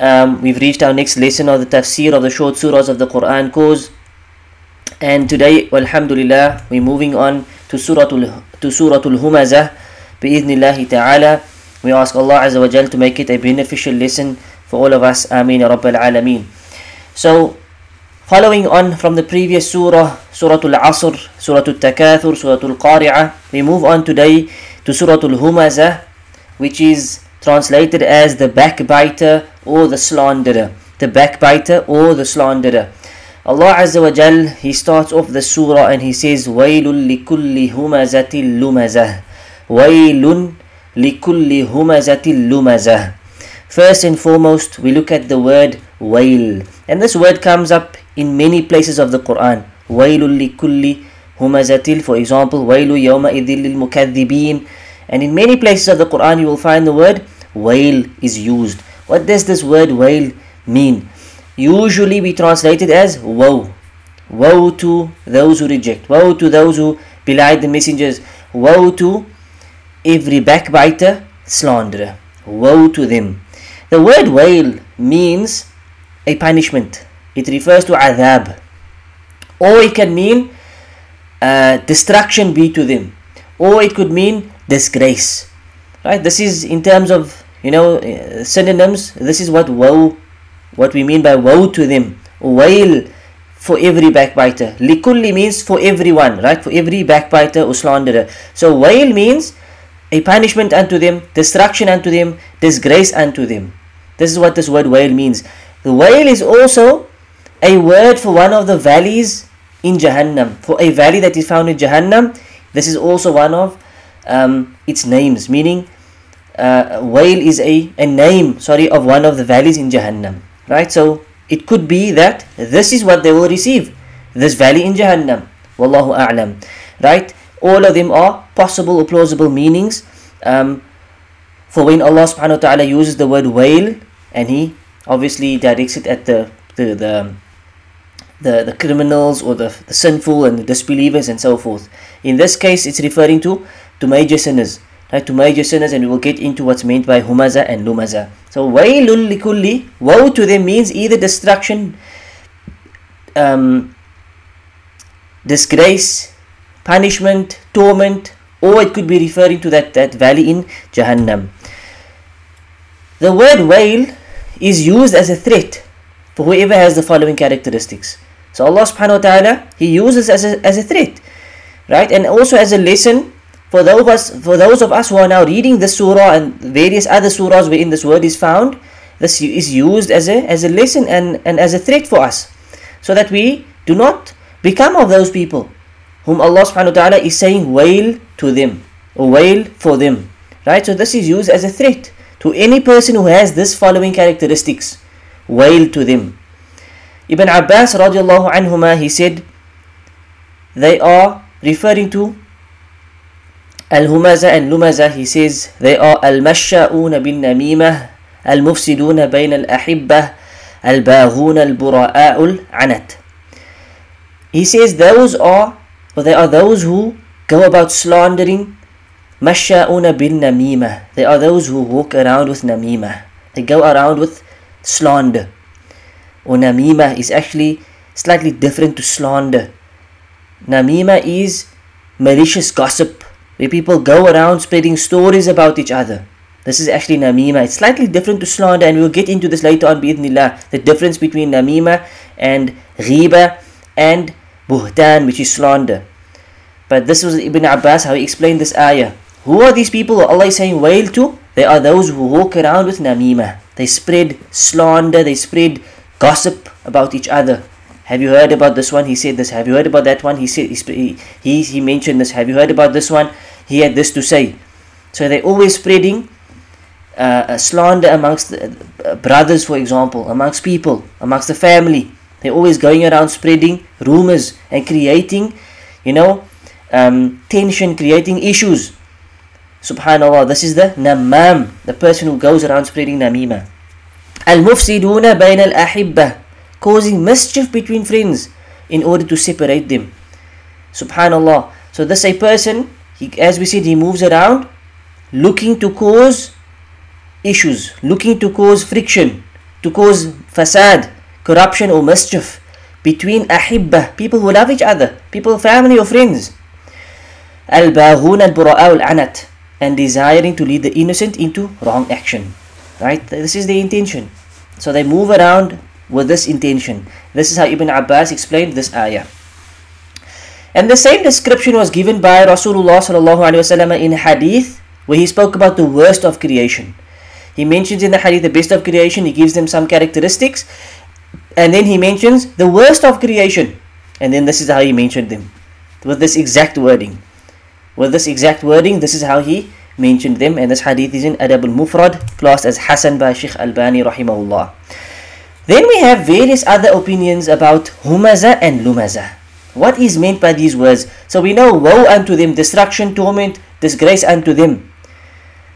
um, we've reached our next lesson of the tafsir of the short surahs of the Quran course and today alhamdulillah we're moving on to suratul to suratul humazah. Bi'idhnillahi ta'ala we ask Allah azza wa jal to make it a beneficial lesson for all of us. Ameen ya rabbal alameen. So following on from the previous surah suratul asr suratul takathur suratul qari'ah we move on today to suratul humazah which is translated as the backbiter or the slanderer. The backbiter or the slanderer. Allah Azza wa Jal, He starts off the surah and He says, وَيْلٌ لِكُلِّ هُمَزَةٍ لُمَزَةٍ وَيْلٌ لِكُلِّ هُمَزَةٍ لُمَزَةٍ First and foremost, we look at the word wail. And this word comes up in many places of the Quran. وَيْلٌ لِكُلِّ هُمَزَةٍ For example, وَيْلُ يَوْمَئِذٍ لِلْمُكَذِّبِينَ And in many places of the Quran, you will find the word wail is used. What does this word wail mean? Usually we translate it as woe. Woe to those who reject. Woe to those who belied the messengers. Woe to every backbiter, slanderer. Woe to them. The word wail means a punishment. It refers to adhab. Or it can mean uh, destruction be to them. Or it could mean disgrace. Right? This is in terms of you know uh, synonyms this is what woe what we mean by woe to them. Wail for every backbiter. Likulli means for everyone right? For every backbiter or slanderer. So wail means a punishment unto them destruction unto them disgrace unto them. This is what this word wail means. The wail is also a word for one of the valleys in jahannam. For a valley that is found in jahannam this is also one of um, its names. Meaning uh, Wail is a, a name, sorry, of one of the valleys in Jahannam. Right? So it could be that this is what they will receive. This valley in Jahannam. Wallahu a'lam. Right? All of them are possible or plausible meanings. Um, for when Allah subhanahu wa ta'ala uses the word wail and he obviously directs it at the the, the the, the criminals or the, the sinful and the disbelievers and so forth. In this case, it's referring to to major sinners right, to major sinners and we will get into what's meant by humaza and lumaza. So wailul likulli, woe to them means either destruction, um, disgrace, punishment, torment, or it could be referring to that, that valley in Jahannam. The word wail is used as a threat for whoever has the following characteristics. So Allah subhanahu wa ta'ala, He uses as a, as a threat, right? And also as a lesson for those of us for those of us who are now reading the surah and various other surahs wherein this word is found this is used as a as a lesson and, and as a threat for us. So that we do not become of those people whom Allah subhanahu wa ta'ala is saying wail to them or wail for them. Right? So this is used as a threat to any person who has this following characteristics. Wail to them. Ibn Abbas radiallahu anhuma he said they are referring to Al-Humaza and Lumaza, he says, they are Al-Masha'una bin Namimah, Al-Mufsiduna bain al-Ahibbah, Al-Baghuna al-Bura'a'ul Anat. He says those are, or they are those who go about slandering, Masha'una bin Namimah. They are those who walk around with Namimah. They go around with slander. Or Namimah is actually slightly different to slander. Namimah is malicious gossip where people go around spreading stories about each other. This is actually namima. It's slightly different to slander, and we'll get into this later on, bi'idhnillah. The difference between namima and ghiba and buhtan, which is slander. But this was Ibn Abbas, how he explained this ayah. Who are these people Allah is saying wail to? They are those who walk around with namima. They spread slander, they spread gossip about each other. Have you heard about this one? He said this. Have you heard about that one? He said he he, he mentioned this. Have you heard about this one? He had this to say. So they're always spreading uh, slander amongst uh, brothers, for example, amongst people, amongst the family. They're always going around spreading rumors and creating, you know, um, tension, creating issues. Subhanallah, this is the namam, the person who goes around spreading namima. Al-mufsiduna bain al-ahibba, causing mischief between friends in order to separate them. Subhanallah. So this a person, he, as we said, he moves around looking to cause issues, looking to cause friction, to cause fasad, corruption or mischief between ahibba, people who love each other, people, family or friends. Al-baghun al-bura'aw al-anat, and desiring to lead the innocent into wrong action. Right? This is the intention. So they move around with this intention. This is how Ibn Abbas explained this ayah. And the same description was given by Rasulullah in hadith where he spoke about the worst of creation. He mentions in the hadith the best of creation, he gives them some characteristics, and then he mentions the worst of creation. And then this is how he mentioned them. With this exact wording. With this exact wording, this is how he mentioned them. And this hadith is in Adab al-Mufrad, classed as Hasan by Sheikh Albani rahimahullah. Then we have various other opinions about Humaza and Lumaza. What is meant by these words? So we know woe unto them, destruction, torment, disgrace unto them.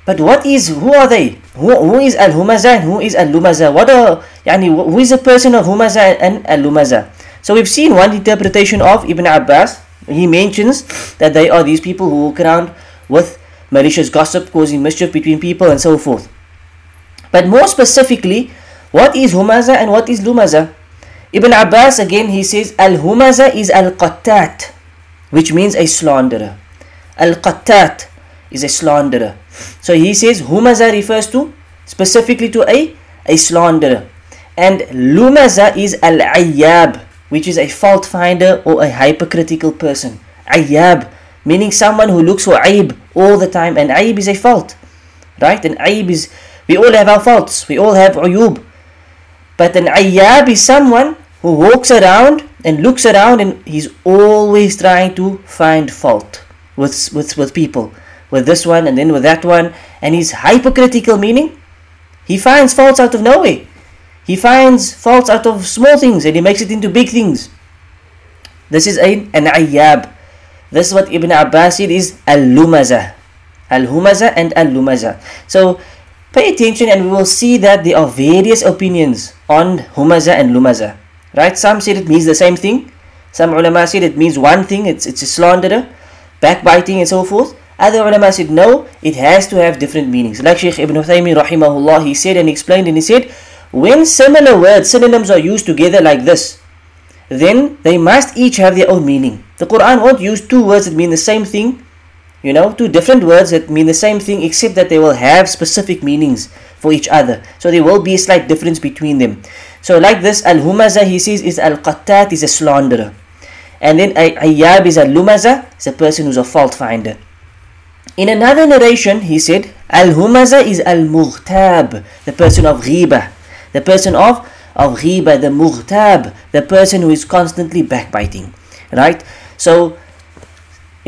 But what is, who are they? Who, who is Al-Humaza and who is Al-Lumaza? What are, yani, who is the person of Humaza and Al-Lumaza? So we've seen one interpretation of Ibn Abbas. He mentions that they are these people who walk around with malicious gossip, causing mischief between people and so forth. But more specifically, what is Humaza and what is Lumaza? Ibn Abbas again he says Al-Humaza is Al-Qattat which means a slanderer. Al-Qattat is a slanderer. So he says Humaza refers to specifically to a, a slanderer. And Lumaza is Al-Ayyab which is a fault finder or a hypocritical person. Ayyab meaning someone who looks for aib all the time and aib is a fault. Right? And aib is we all have our faults. We all have uyub. But an ayyab is someone who walks around and looks around and he's always trying to find fault with, with, with people. With this one and then with that one. And he's hypocritical, meaning he finds faults out of nowhere. He finds faults out of small things and he makes it into big things. This is a, an ayyab. This is what Ibn Abbas said is al-lumazah. Al-humaza and al-lumaza. So pay attention and we will see that there are various opinions on humaza and lumaza. Right? Some said it means the same thing. Some ulama said it means one thing, it's, it's a slanderer, backbiting and so forth. Other ulama said no, it has to have different meanings. Like Shaykh Ibn Uthaymeen rahimahullah, he said and explained and he said, when similar words, synonyms are used together like this, then they must each have their own meaning. The Quran won't use two words that mean the same thing you know, two different words that mean the same thing except that they will have specific meanings for each other. So there will be a slight difference between them. So like this, Al-Humaza he says is Al-Qattat is a slanderer. And then Ayyab is Al-Lumaza, is a person who's a fault finder. In another narration, he said, Al-Humaza is Al-Mughtab, the person of Ghiba. The person of, of Ghiba, the Mughtab, the person who is constantly backbiting. Right? So,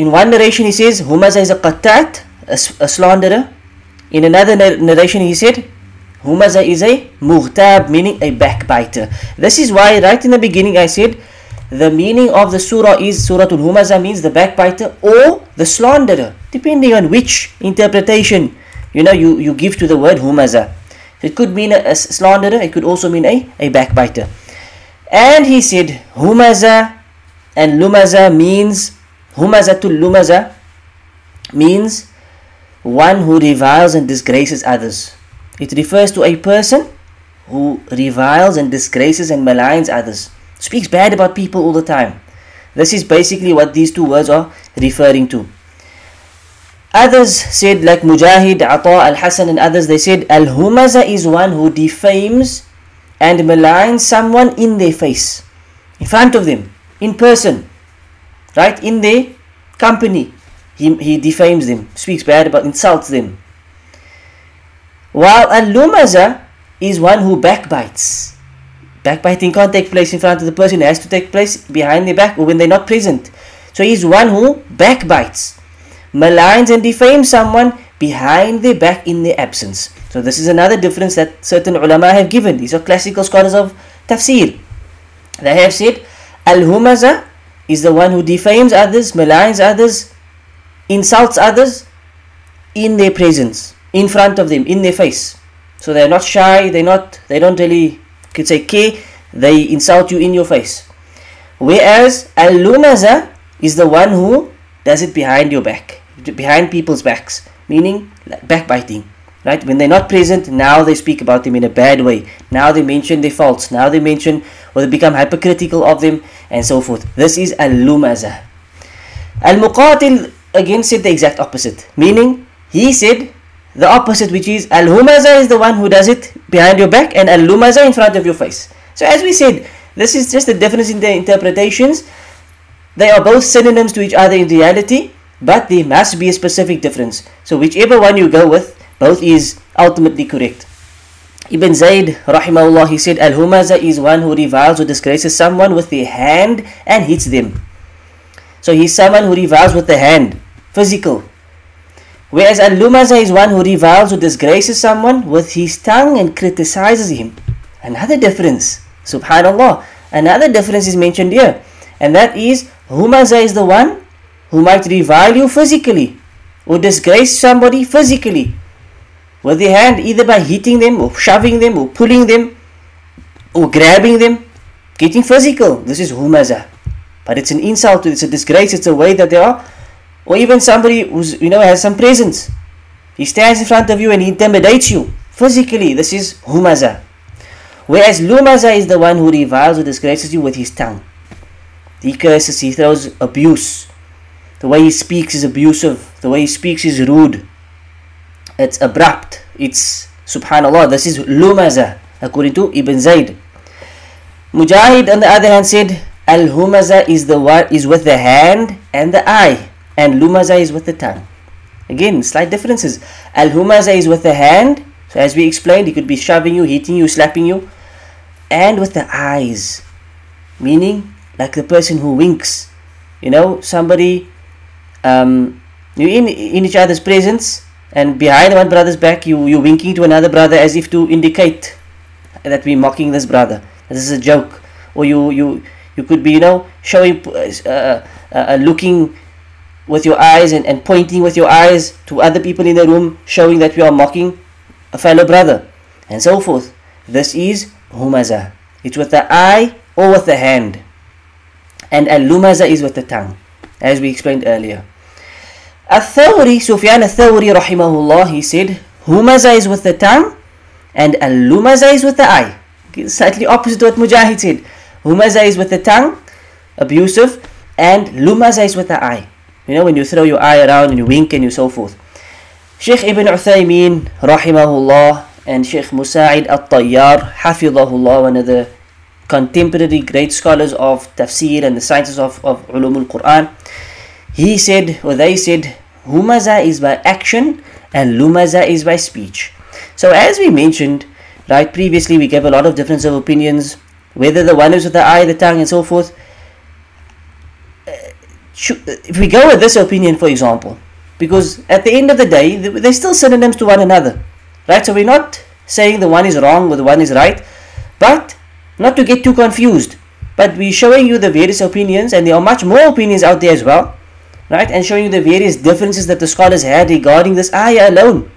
in one narration he says Humaza is a qattat, a, a slanderer. In another narration he said Humaza is a mughtab, meaning a backbiter. This is why right in the beginning I said the meaning of the surah is Surah Al-Humaza means the backbiter or the slanderer, depending on which interpretation you know you, you give to the word Humaza. It could mean a, a slanderer, it could also mean a, a backbiter. And he said Humaza and Lumaza means Humazatul lumaza means one who reviles and disgraces others. It refers to a person who reviles and disgraces and maligns others, speaks bad about people all the time. This is basically what these two words are referring to. Others said, like Mujahid, Ata, Al Hasan, and others, they said, Al Humaza is one who defames and maligns someone in their face, in front of them, in person right? In their company. He, he defames them speaks bad about insults them. While al-lumaza is one who backbites. Backbiting can't take place in front of the person it has to take place behind their back or when they're not present. So he's one who backbites. Maligns and defames someone behind their back in their absence. So this is another difference that certain ulama have given. These are classical scholars of tafsir. They have said Al-Humaza is the one who defames others, maligns others, insults others in their presence, in front of them, in their face. So they're not shy, they're not they don't really could say care, they insult you in your face. Whereas Al-Lumaza is the one who does it behind your back, behind people's backs, meaning backbiting. Right? When they're not present, now they speak about them in a bad way. Now they mention their faults. Now they mention or they become hypocritical of them and so forth. This is al-lumaza. Al-muqatil again said the exact opposite. Meaning, he said the opposite which is al-humaza is the one who does it behind your back and al-lumaza in front of your face. So as we said, this is just a difference in the interpretations. They are both synonyms to each other in reality, but there must be a specific difference. So whichever one you go with, both is ultimately correct. Ibn Zayd, rahimahullah, he said, Al-Humaza is one who reviles or disgraces someone with the hand and hits them. So he's someone who reviles with the hand, physical. Whereas Al-Lumaza is one who reviles or disgraces someone with his tongue and criticizes him. Another difference, subhanallah. Another difference is mentioned here. And that is, Humaza is the one who might revile you physically or disgrace somebody physically with the hand either by hitting them or shoving them or pulling them or grabbing them, getting physical. This is humaza. But it's an insult, it's a disgrace, it's a way that they are. Or even somebody who's you know has some presence. He stands in front of you and he intimidates you physically. This is humaza. Whereas lumaza is the one who reviles or disgraces you with his tongue. He curses, he throws abuse. The way he speaks is abusive. The way he speaks is rude it's abrupt. It's subhanallah this is lumaza. According to ibn zayd. Mujahid on the other hand said al humaza is the one is with the hand and the eye and lumaza is with the tongue. Again slight differences. Al humaza is with the hand so as we explained he could be shoving you hitting you slapping you and with the eyes. Meaning like the person who winks. You know somebody um, you in in each other's presence and behind one brother's back you you winking to another brother as if to indicate that we're mocking this brother. This is a joke. Or you you you could be you know showing uh, uh, uh, looking with your eyes and, and pointing with your eyes to other people in the room showing that we are mocking a fellow brother. And so forth. This is humaza. It's with the eye or with the hand. And al-lumaza is with the tongue as we explained earlier Al-Thawri, Sufyan al-Thawri rahimahullah, he said, Humaza is with the tongue and Al-Lumaza is with the eye. Slightly opposite to what Mujahid said. Humaza is with the tongue, abusive, and Lumaza is with the eye. You know, when you throw your eye around and you wink and you so forth. Sheikh Ibn Uthaymeen, rahimahullah, and Sheikh Musa'id al-Tayyar, hafidhahullah, one of the contemporary great scholars of tafsir and the sciences of, of ulum al-Quran, he said, or they said, Humaza is by action and Lumaza is by speech. So as we mentioned, right, previously we gave a lot of difference of opinions, whether the one is with the eye, the tongue and so forth. Uh, if we go with this opinion, for example, because at the end of the day, they're still synonyms to one another, right? So we're not saying the one is wrong or the one is right, but not to get too confused. But we're showing you the various opinions, and there are much more opinions out there as well right? And showing you the various differences that the scholars had regarding this ayah alone.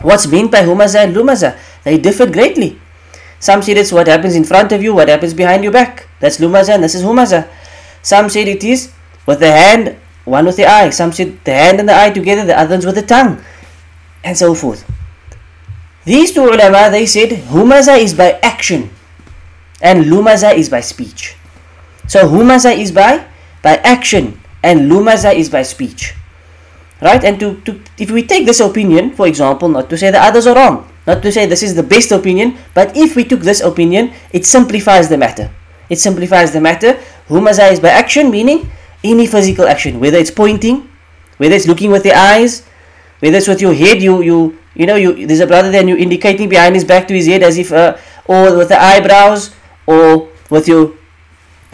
What's meant by humaza and lumaza? They differed greatly. Some said it's what happens in front of you, what happens behind your back. That's lumaza and this is humaza. Some said it is with the hand, one with the eye. Some said the hand and the eye together, the others with the tongue, and so forth. These two ulama, they said humaza is by action and lumaza is by speech. So humaza is by by action and lumaza is by speech. Right? And to, to if we take this opinion for example not to say the others are wrong not to say this is the best opinion but if we took this opinion it simplifies the matter. It simplifies the matter. Lumaza is by action meaning any physical action whether it's pointing whether it's looking with the eyes whether it's with your head you you you know you there's a brother then you indicating behind his back to his head as if uh, or with the eyebrows or with your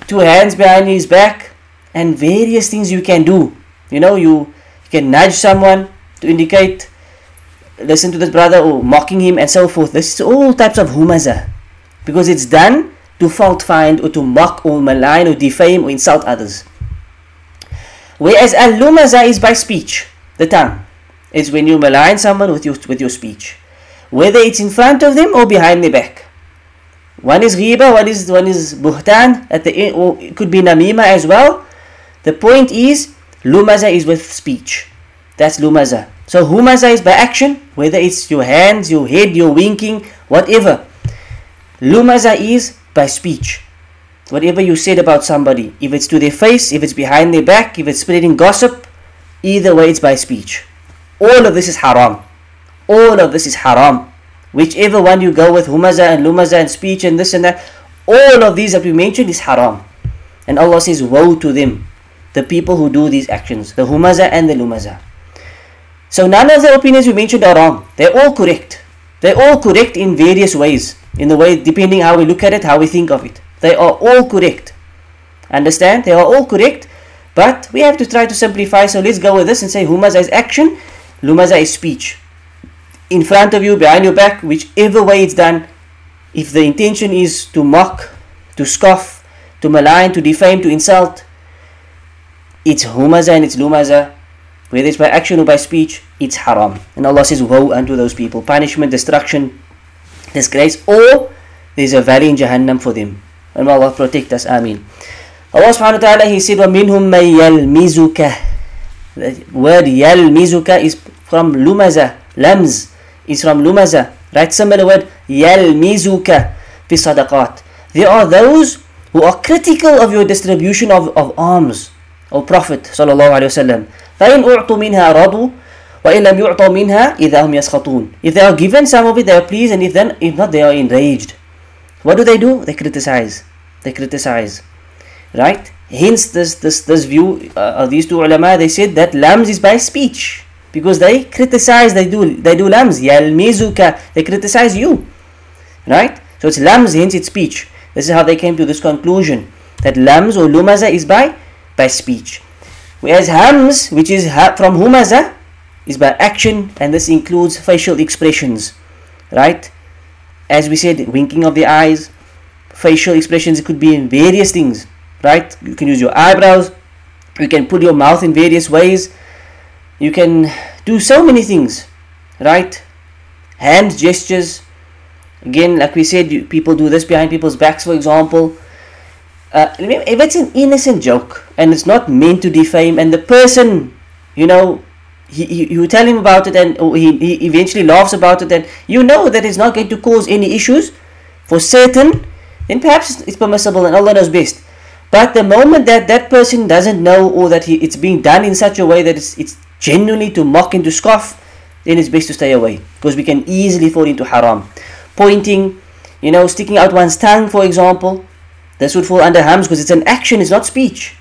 two hands behind his back and various things you can do you know you, can nudge someone to indicate listen to this brother or mocking him and so forth this is all types of humaza because it's done to fault find or to mock or malign or defame or insult others. Whereas al-lumaza is by speech, the tongue. It's when you malign someone with your, with your speech. Whether it's in front of them or behind their back. One is ghiba, one is, one is buhtan, at the or it could be namima as well. The point is, lumaza is with speech. That's lumaza. So humaza is by action, whether it's your hands, your head, your winking, whatever. Lumaza is by speech. Whatever you said about somebody, if it's to their face, if it's behind their back, if it's spreading gossip, either way it's by speech. All of this is haram. All of this is haram. Whichever one you go with, humaza and lumaza and speech and this and that, all of these that we mentioned is haram. And Allah says, Woe to them, the people who do these actions, the humaza and the lumaza. So none of the opinions we mentioned are wrong. They're all correct. They're all correct in various ways. In the way, depending how we look at it, how we think of it. They are all correct. Understand? They are all correct. But we have to try to simplify. So let's go with this and say Humaza is action, Lumaza is speech. In front of you, behind your back, whichever way it's done, if the intention is to mock, to scoff, to malign, to defame, to insult, it's Humaza and it's Lumaza whether it's by action or by speech, it's haram. And Allah says, Woe unto those people, punishment, destruction, disgrace, or there's a valley in Jahannam for them. And may Allah protect us, Ameen. Allah subhanahu wa ta'ala, He said, وَمِنْهُمْ مَنْ يَلْمِزُكَ The word يَلْمِزُكَ is from lumaza, lams is from lumaza. Right, similar word, يَلْمِزُكَ fi sadaqat. There are those who are critical of your distribution of, of alms. O Prophet sallallahu alaihi wasallam. فإن أعطوا منها رضوا وإن لم يعطوا منها إذا هم يسخطون If they are given some of it, they are pleased, and if then, if not, they are enraged. What do they do? They criticize. They criticize. Right? Hence, this this this view uh, these two ulama, they said that lams is by speech because they criticize. They do they do lams. Yalmizuka. They criticize you. Right? So it's lams. Hence, it's speech. This is how they came to this conclusion that lams or lumaza is by by speech. Whereas hams, which is from humaza, is by action and this includes facial expressions. Right? As we said, winking of the eyes, facial expressions, could be in various things. Right? You can use your eyebrows, you can put your mouth in various ways, you can do so many things. Right? Hand gestures. Again, like we said, people do this behind people's backs, for example uh, if it's an innocent joke and it's not meant to defame, and the person, you know, he, he, you tell him about it and he, he eventually laughs about it, and you know that it's not going to cause any issues for certain, then perhaps it's permissible and Allah knows best. But the moment that that person doesn't know or that he, it's being done in such a way that it's, it's genuinely to mock and to scoff, then it's best to stay away because we can easily fall into haram. Pointing, you know, sticking out one's tongue, for example, this would fall under hams because it's an action, it's not speech.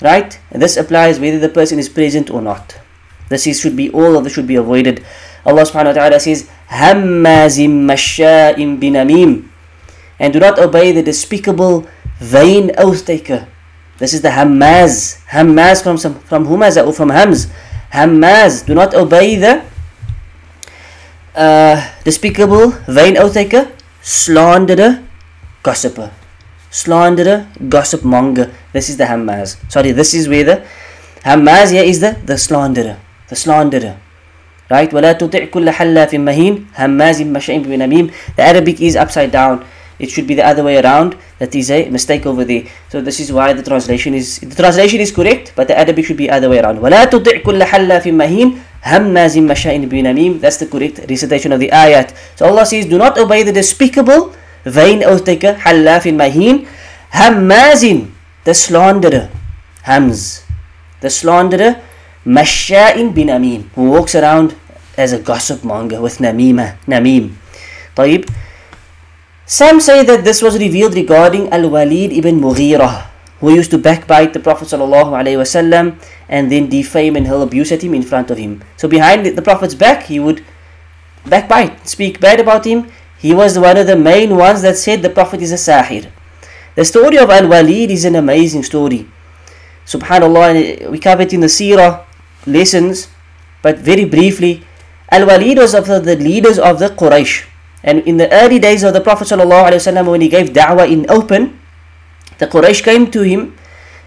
Right? And this applies whether the person is present or not. This is, should be, all of this should be avoided. Allah subhanahu wa ta'ala says, Hammazim masha'im binamim. And do not obey the despicable, vain oath taker. This is the Hammaz. Hammaz from, some, from Humaza or from Hams. Hammaz. Do not obey the uh, despicable, vain oath taker, slanderer, gossiper slanderer, gossip monger. This is the Hammaz. Sorry, this is where the Hammaz here is the, the slanderer. The slanderer. Right? وَلَا تُطِعْ كُلَّ حَلَّافٍ مَهِينٍ هَمَّازٍ مَشَئٍ بِنَمِيمٍ The Arabic is upside down. It should be the other way around. That is a mistake over there. So this is why the translation is the translation is correct, but the Arabic should be other way around. وَلَا تُطِعْ كُلَّ حَلَّافٍ مَهِينٍ هَمَّازٍ مَشَئٍ بِنَمِيمٍ That's the correct recitation of the ayat. So Allah says, do not obey the despicable vain oath taker, Hallafin Mahin, Hammazin, the slanderer, Hams, the slanderer, Masha'in bin Amin, who walks around as a gossip monger with Namima, Namim. طيب. Some say that this was revealed regarding Al-Walid ibn Mughirah, who used to backbite the Prophet ﷺ and then defame and hurl abuse at him in front of him. So behind the Prophet's back, he would backbite, speak bad about him, he was one of the main ones that said the Prophet is a sahir. The story of Al-Walid is an amazing story. Subhanallah, we covered in the seerah lessons, but very briefly, Al-Walid was one of the leaders of the Quraysh. And in the early days of the Prophet ﷺ, when he gave da'wah in open, the Quraysh came to him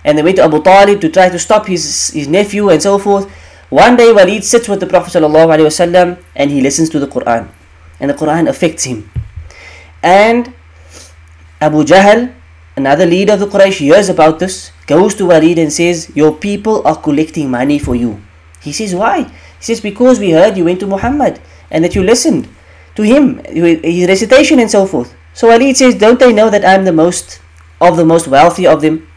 and they went to Abu Talib to try to stop his, his nephew and so forth. One day Walid sits with the Prophet ﷺ and he listens to the Quran. And the Quran affects him. And Abu Jahl, another leader of the Quraysh, hears about this, goes to Walid and says, Your people are collecting money for you. He says, Why? He says, Because we heard you went to Muhammad and that you listened to him, his recitation and so forth. So Ali says, Don't they know that I'm the most of the most wealthy of them?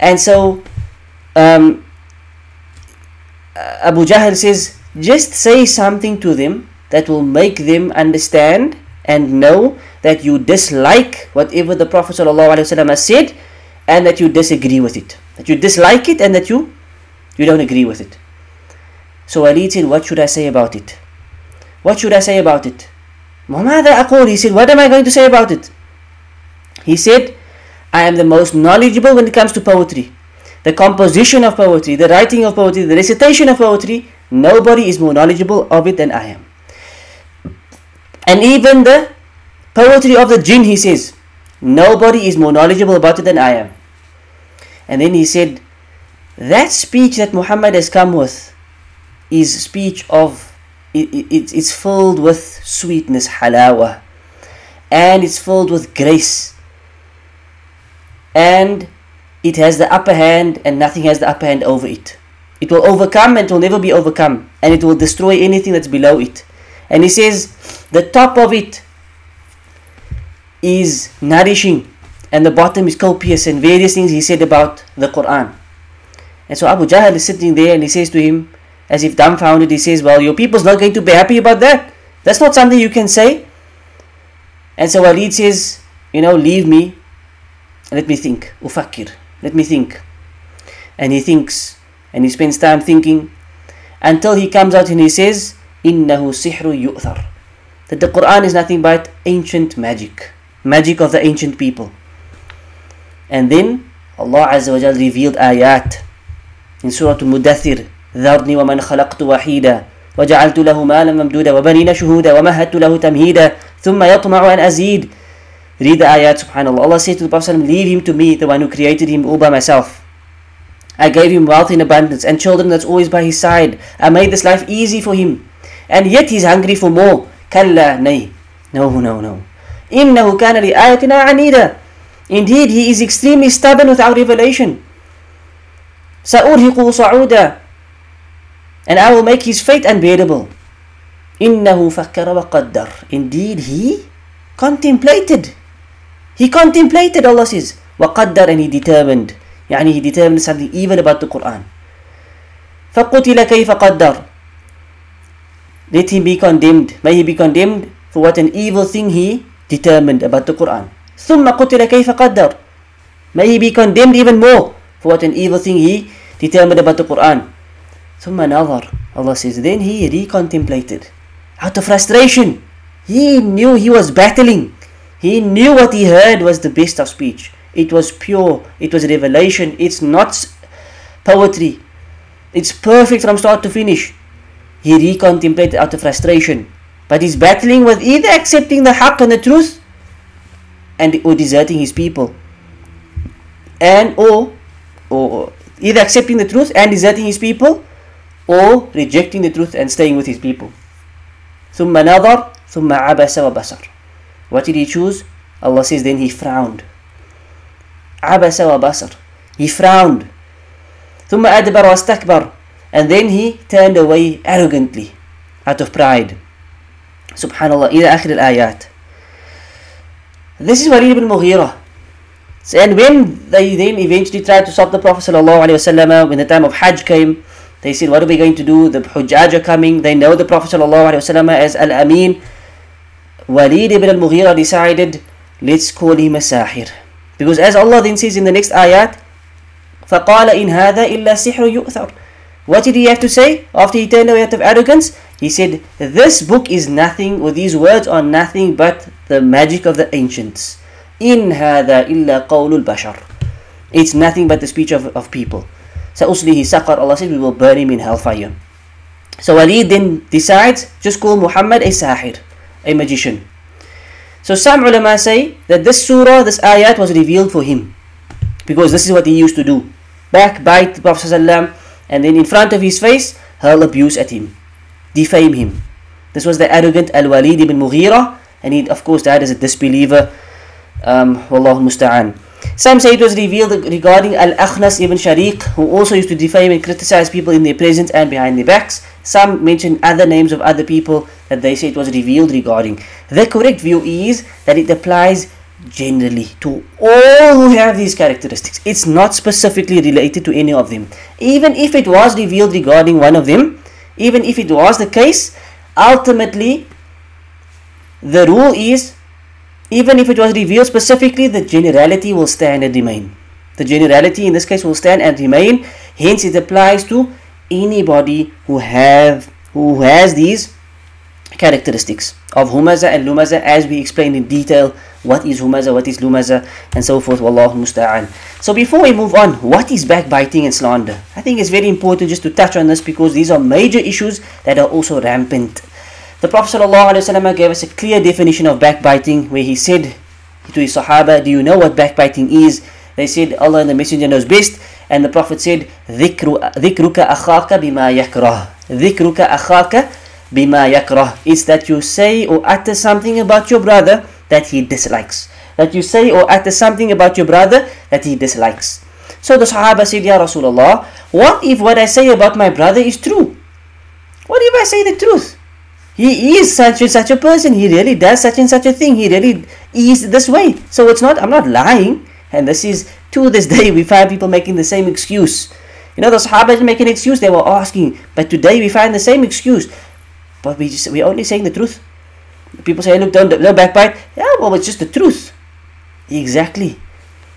And so um, Abu Jahl says, Just say something to them that will make them understand and know that you dislike whatever the Prophet has said and that you disagree with it. That you dislike it and that you you don't agree with it. So Ali said, What should I say about it? What should I say about it? He said, What am I going to say about it? He said, I am the most knowledgeable when it comes to poetry. The composition of poetry, the writing of poetry, the recitation of poetry, nobody is more knowledgeable of it than I am. And even the poetry of the jinn, he says, nobody is more knowledgeable about it than I am. And then he said, that speech that Muhammad has come with is speech of it, it, it's filled with sweetness, halawa, and it's filled with grace, and it has the upper hand, and nothing has the upper hand over it. It will overcome and it will never be overcome, and it will destroy anything that's below it. And he says, the top of it is nourishing, and the bottom is copious, and various things he said about the Quran. And so Abu Jahl is sitting there and he says to him, as if dumbfounded, he says, Well, your people's not going to be happy about that. That's not something you can say. And so Walid says, You know, leave me. Let me think. Ufakir. Let me think. And he thinks. And he spends time thinking. Until he comes out and he says, Innahu sihru yu'thar That the Quran is nothing but ancient magic. Magic of the ancient people. And then Allah Azza wa Jal revealed ayat in Surah Al-Mudathir ذرني ومن خلقت وحيدا وجعلت له مالا ممدودا وبنين شهودا ومهدت له تمهيدا ثم يطمع أن أزيد Read the ayat subhanAllah. Allah said to the Prophet leave him to me, the one who created him all by myself. I gave him wealth in abundance and children that's always by his side. I made this life easy for him. And yet he's hungry for more. كلا nay. No, no, no. إنه كان لآياتنا عنيدا. Indeed, he is extremely stubborn without revelation. سأرهقه صعودا and I will make his fate unbearable. إنه فكر وقدر. Indeed, he contemplated. He contemplated, Allah says. وقدر and he determined. يعني he determined something even about the Quran. فقتل كيف قدر. Let him be condemned. May he be condemned for what an evil thing he determined about the Quran. ثم قتل كيف قدر. May he be condemned even more for what an evil thing he determined about the Quran. ثم نظر Allah says then he recontemplated out of frustration he knew he was battling he knew what he heard was the best of speech it was pure it was revelation it's not poetry it's perfect from start to finish he recontemplated out of frustration but he's battling with either accepting the haqq and the truth and or deserting his people and or or either accepting the truth and deserting his people or rejecting the truth and staying with his people. ثم نظر ثم عبس وبصر. What did he choose? Allah says then he frowned. عبس وبصر. He frowned. ثم أدبر واستكبر. And then he turned away arrogantly out of pride. Subhanallah. إلى آخر الآيات. This is Walid ibn Mughira. And when they then eventually tried to stop the Prophet ﷺ, when the time of Hajj came, they said, What are we going to do? The Hujjaj are coming. They know the Prophet ﷺ as Al Amin. Walid ibn al Mughira decided, Let's call him a Sahir. Because as Allah then says in the next ayat, فَقَالَ إِنْ هَذَا إِلَّا سِحْرٌ يُؤْثَرُ What did he have to say after he turned away out of arrogance? He said, This book is nothing, or these words are nothing but the magic of the ancients. إِنْ هَذَا إِلَّا قَوْلُ الْبَشَرِ It's nothing but the speech of, of people. سأصليه سقر Allah said we will burn him in hellfire so Ali then decides just call Muhammad a sahir a magician So some ulama say that this surah, this ayat was revealed for him. Because this is what he used to do. Backbite the Prophet ﷺ, and then in front of his face, hurl abuse at him. Defame him. This was the arrogant Al-Walid ibn Mughira, and he of course died as a disbeliever. Um, Wallahu musta'an. Some say it was revealed regarding Al-Akhnas ibn Shariq, who also used to defame and criticize people in their presence and behind their backs. Some mention other names of other people that they say it was revealed regarding. The correct view is that it applies generally to all who have these characteristics. It's not specifically related to any of them. Even if it was revealed regarding one of them, even if it was the case, ultimately the rule is even if it was revealed specifically, the generality will stand and remain. The generality in this case will stand and remain. Hence, it applies to anybody who have who has these characteristics of humaza and lumaza as we explained in detail what is humaza, what is lumaza and so forth wallahu musta'an so before we move on what is backbiting and slander I think it's very important just to touch on this because these are major issues that are also rampant the Prophet ﷺ gave us a clear definition of backbiting where he said to his Sahaba, Do you know what backbiting is? They said, Allah and the Messenger knows best. And the Prophet said, ذِكْرُكَ أَخَاكَ بِمَا يَكْرَهُ ذِكْرُكَ أَخَاكَ بِمَا يَكْرَهُ It's that you say or utter something about your brother that he dislikes. That you say or utter something about your brother that he dislikes. So the Sahaba said, Ya Rasulullah, what if what I say about my brother is true? What if I say the truth? he is such and such a person he really does such and such a thing he really is this way so it's not i'm not lying and this is to this day we find people making the same excuse you know the sahaba didn't make an excuse they were asking but today we find the same excuse but we just we're only saying the truth People say, look, don't, don't backbite. Yeah, well, it's just the truth. Exactly.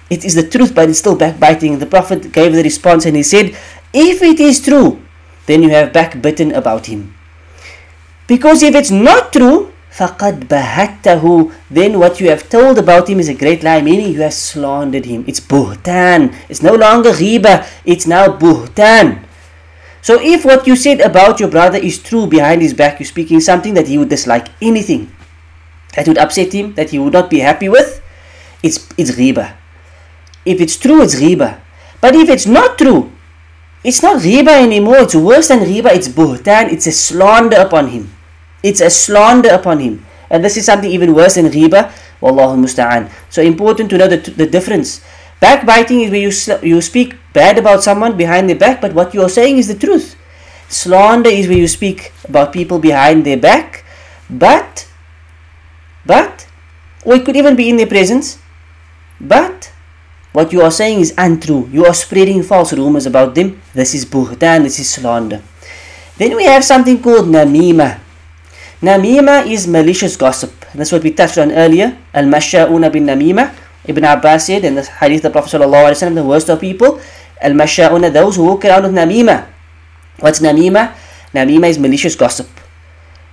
It is the truth, but it's still backbiting. The Prophet gave the response and he said, If it is true, then you have backbitten about him. Because if it's not true, فَقَدْ بَهَتَّهُ Then what you have told about him is a great lie, meaning you have slandered him. It's buhtan. It's no longer ghiba. it's now buhtan. So if what you said about your brother is true behind his back, you're speaking something that he would dislike, anything that would upset him, that he would not be happy with, it's, it's ghiba. If it's true, it's ghiba. But if it's not true, it's not ghiba anymore, it's worse than ghiba, it's buhtan, it's a slander upon him. It's a slander upon him. And this is something even worse than ghiba. Wallahu musta'an. So important to know the, the difference. Backbiting is where you, you speak bad about someone behind their back, but what you are saying is the truth. Slander is where you speak about people behind their back, but, but, or it could even be in their presence, but what you are saying is untrue. You are spreading false rumors about them. This is buhtan, this is slander. Then we have something called namima. Namima is malicious gossip. That's what we touched on earlier. Al-masha'una bin namima. Ibn Abbas said in the hadith of the Prophet ﷺ, the worst of people, al-masha'una, those who walk around with namima. What's namima? Namima is malicious gossip,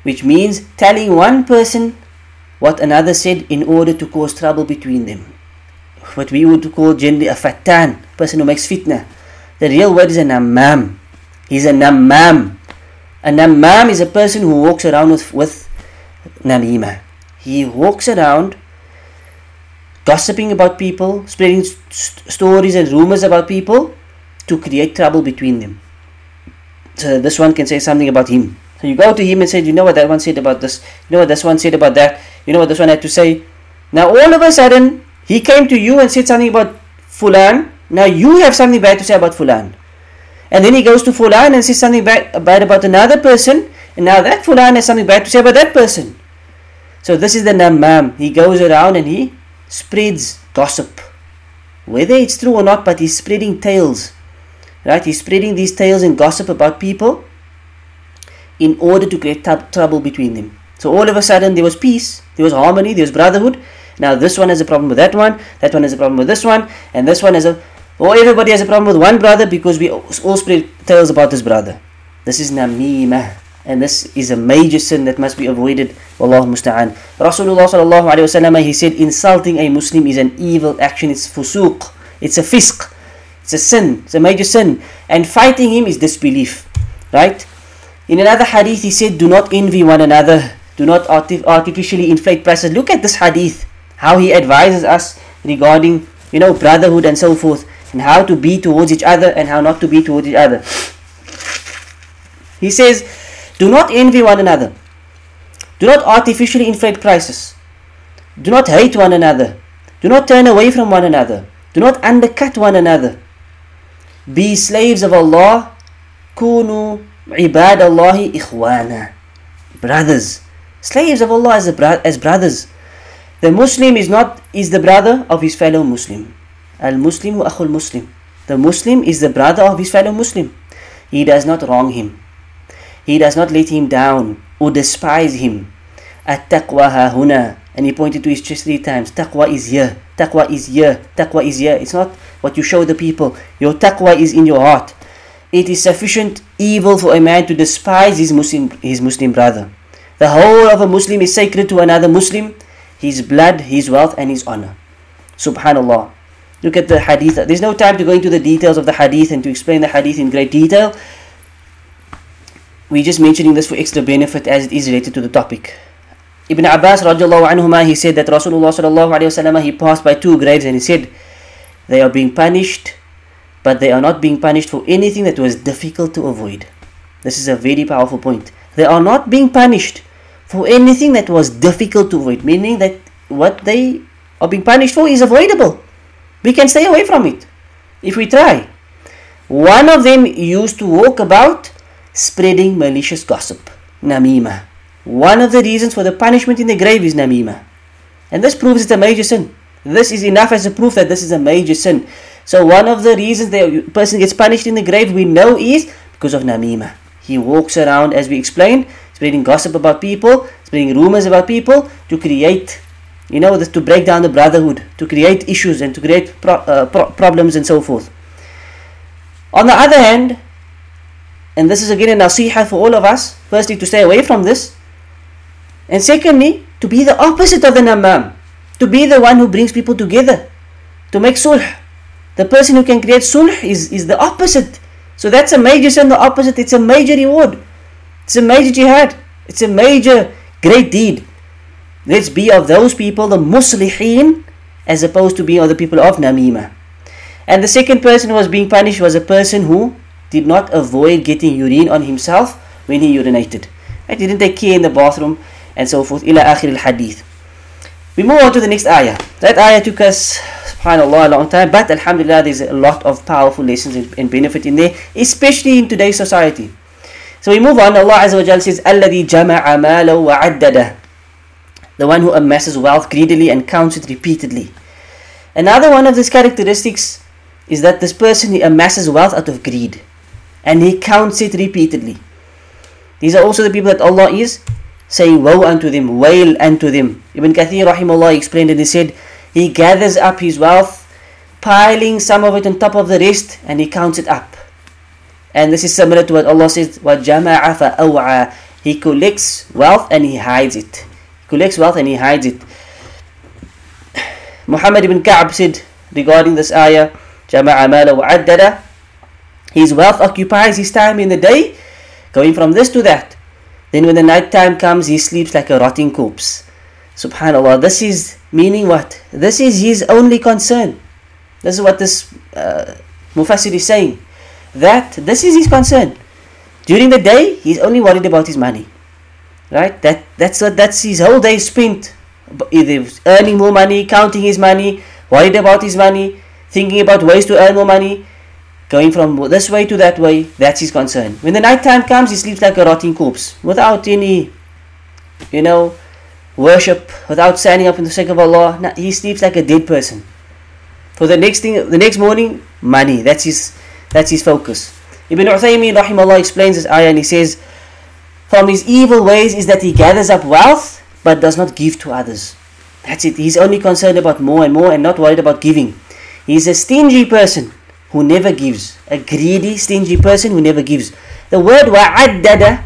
which means telling one person what another said in order to cause trouble between them. What we would call generally a fatan, person who makes fitna. The real word is a namam. He's a namam. A namam is a person who walks around with, with namima. He walks around gossiping about people, spreading st- stories and rumors about people to create trouble between them. So this one can say something about him. So you go to him and say, you know what that one said about this, you know what this one said about that, you know what this one had to say. Now all of a sudden, he came to you and said something about Fulan. Now you have something bad to say about Fulan. And then he goes to Fulan and says something bad, about another person. And now that Fulan has something bad to say about that person. So this is the namam. He goes around and he spreads gossip. Whether it's true or not, but he's spreading tales. Right? He's spreading these tales and gossip about people in order to create t- trouble between them. So all of a sudden there was peace, there was harmony, there was brotherhood. Now this one has a problem with that one, that one has a problem with this one, and this one has a or everybody has a problem with one brother because we all spread tales about this brother. This is namimah. And this is a major sin that must be avoided. Wallahu musta'an. Rasulullah sallallahu alayhi wasallam he said insulting a Muslim is an evil action. It's fusuq. It's a fisq. It's a sin. It's a major sin. And fighting him is disbelief. Right? In another hadith he said do not envy one another Do not artif- artificially inflate prices. Look at this hadith, how he advises us regarding, you know, brotherhood and so forth, and how to be towards each other and how not to be towards each other. He says, Do not envy one another. Do not artificially inflate prices. Do not hate one another. Do not turn away from one another. Do not undercut one another. Be slaves of Allah. Kunu ibad Allahi ikhwana. Brothers. Slaves of Allah as, bro- as brothers. The Muslim is not is the brother of his fellow Muslim. Al Muslimu akhul Muslim. The Muslim is the brother of his fellow Muslim. He does not wrong him. He does not let him down or despise him. At taqwa ha huna. And he pointed to his chest three times. Taqwa is here. Taqwa is here. Taqwa is here. It's not what you show the people. Your taqwa is in your heart. It is sufficient evil for a man to despise his Muslim his Muslim brother. The whole of a Muslim is sacred to another Muslim, his blood, his wealth, and his honor. Subhanallah. Look at the hadith. There's no time to go into the details of the hadith and to explain the hadith in great detail. We're just mentioning this for extra benefit as it is related to the topic. Ibn Abbas anhuma, he said that Rasulullah sallallahu he passed by two graves and he said, they are being punished, but they are not being punished for anything that was difficult to avoid. This is a very powerful point. They are not being punished for anything that was difficult to avoid, meaning that what they are being punished for is avoidable. We can stay away from it if we try. One of them used to walk about spreading malicious gossip, namima. One of the reasons for the punishment in the grave is namima. And this proves it's a major sin. This is enough as a proof that this is a major sin. So one of the reasons the person gets punished in the grave we know is because of namima. He walks around, as we explained, spreading gossip about people, spreading rumors about people to create, you know, to break down the brotherhood, to create issues and to create pro- uh, pro- problems and so forth. On the other hand, and this is again a nasiha for all of us, firstly to stay away from this, and secondly, to be the opposite of the namam, to be the one who brings people together, to make sulh. The person who can create sulh is, is the opposite. So that's a major sin, the opposite, it's a major reward. It's a major jihad. It's a major great deed. Let's be of those people, the muslihin, as opposed to being of the people of namima. And the second person who was being punished was a person who did not avoid getting urine on himself when he urinated. I didn't take care in the bathroom and so forth. Ila akhir hadith. We move on to the next ayah. That ayah took us, subhanAllah, a long time, but alhamdulillah, there's a lot of powerful lessons and benefit in there, especially in today's society. So we move on. Allah Azza wa Jalla says, "Alladhi jama'a malahu wa addada." The one who amasses wealth greedily and counts it repeatedly. Another one of these characteristics is that this person he amasses wealth out of greed and he counts it repeatedly. These are also the people that Allah is saying woe unto them, wail unto them. Ibn Kathir rahimahullah explained and he said, he gathers up his wealth, piling some of it on top of the rest, and he counts it up. And this is similar to what Allah says, وَجَمَعَ فَأَوْعَى He collects wealth and he hides it. He collects wealth and he hides it. Muhammad ibn Ka'b said regarding this ayah, جَمَعَ مَالَ وَعَدَّدَ his wealth occupies his time in the day, going from this to that. Then when the night time comes, he sleeps like a rotting corpse. Subhanallah, this is meaning what? This is his only concern. This is what this uh, Mufassir is saying. That this is his concern. During the day, he's only worried about his money. Right? That that's what that's his whole day spent either earning more money, counting his money, worried about his money, thinking about ways to earn more money, going from this way to that way, that's his concern. When the night time comes, he sleeps like a rotting corpse, without any, you know, worship, without standing up in the sake of Allah. He sleeps like a dead person. For the next thing, the next morning, money. That's his, that's his focus. Ibn Uthaymeen rahimahullah explains this ayah and he says, from his evil ways is that he gathers up wealth but does not give to others. That's it. He's only concerned about more and more and not worried about giving. He's a stingy person who never gives. A greedy, stingy person who never gives. The word wa'addada,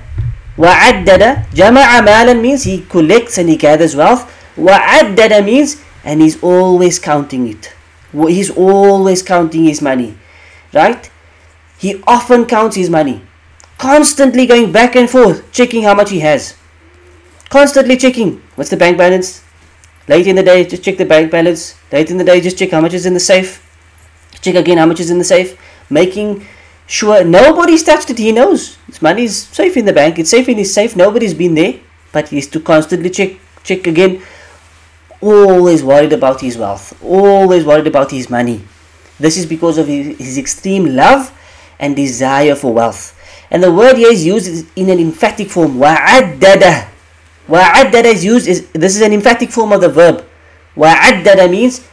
wa'addada, jama'a malan means he collects and he gathers wealth. Wa'addada means, and he's always counting it. He's always counting his money. Right? He often counts his money. Constantly going back and forth, checking how much he has. Constantly checking. What's the bank balance? Late in the day, just check the bank balance. Late in the day, just check how much is in the safe. Check again how much is in the safe. Making sure nobody's touched it. He knows his money's safe in the bank. It's safe in his safe. Nobody's been there, but he's to constantly check, check again. Always worried about his wealth. Always worried about his money. This is because of his, his extreme love and desire for wealth. And the word here is used in an emphatic form. Wa'addada. Wa'addada is used, is, this is an emphatic form of the verb. Wa'addada means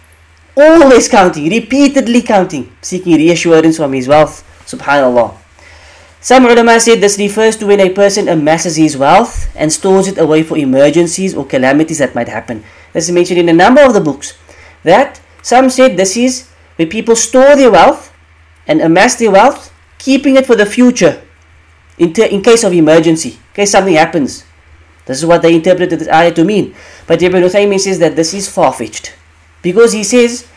always counting, repeatedly counting, seeking reassurance from his wealth. Subhanallah. Some ulama said this refers to when a person amasses his wealth and stores it away for emergencies or calamities that might happen. This is mentioned in a number of the books. That some said this is where people store their wealth and amass their wealth, keeping it for the future in, te- in case of emergency, in case something happens. This is what they interpreted this ayah to mean. But Ibn Uthaymin says that this is far fetched. Because he says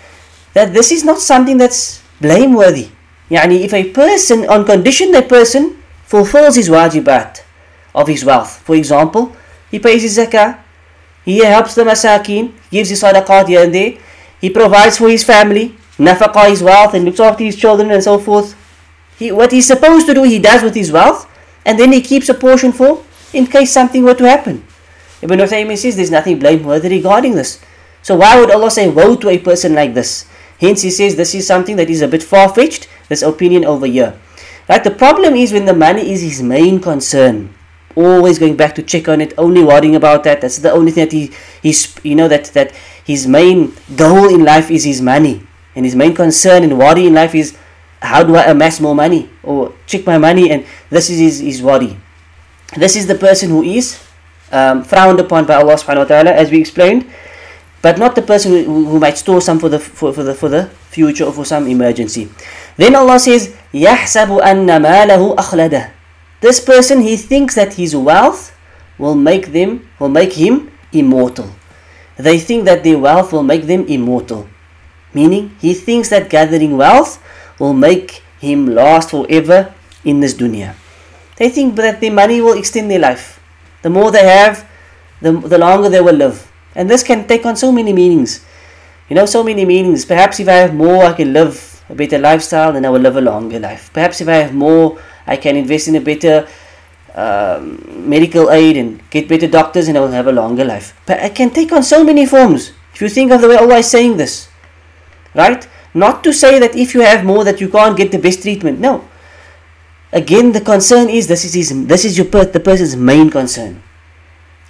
that this is not something that's blameworthy. Yani if a person, on condition that person fulfills his wajibat of his wealth, for example, he pays his zakah, he helps the masakin, gives his sadaqat here and there, he provides for his family, nafaqah his wealth and looks after his children and so forth. He, what he's supposed to do, he does with his wealth, and then he keeps a portion for in case something were to happen. Ibn Uthaymin says there's nothing blameworthy regarding this. So why would Allah say woe to a person like this? Hence he says this is something that is a bit far-fetched, this opinion over here. Right? The problem is when the money is his main concern. Always going back to check on it, only worrying about that. That's the only thing that he he's you know that that his main goal in life is his money. And his main concern and worry in life is how do I amass more money? Or check my money and this is his, his worry. This is the person who is um, frowned upon by Allah subhanahu wa ta'ala as we explained but not the person who, who might store some for the for, for the for the future or for some emergency. Then Allah says, يَحْسَبُ أَنَّ مَالَهُ أَخْلَدَهُ This person he thinks that his wealth will make them will make him immortal. They think that their wealth will make them immortal. Meaning he thinks that gathering wealth will make him last forever in this dunya. They think that their money will extend their life. The more they have, the, the longer they will live. And this can take on so many meanings. You know, so many meanings. Perhaps if I have more, I can live a better lifestyle and I will live a longer life. Perhaps if I have more, I can invest in a better um, medical aid and get better doctors and I will have a longer life. But it can take on so many forms. If you think of the way Allah is saying this, right? Not to say that if you have more that you can't get the best treatment. No. Again, the concern is this is his, this is your per, the person's main concern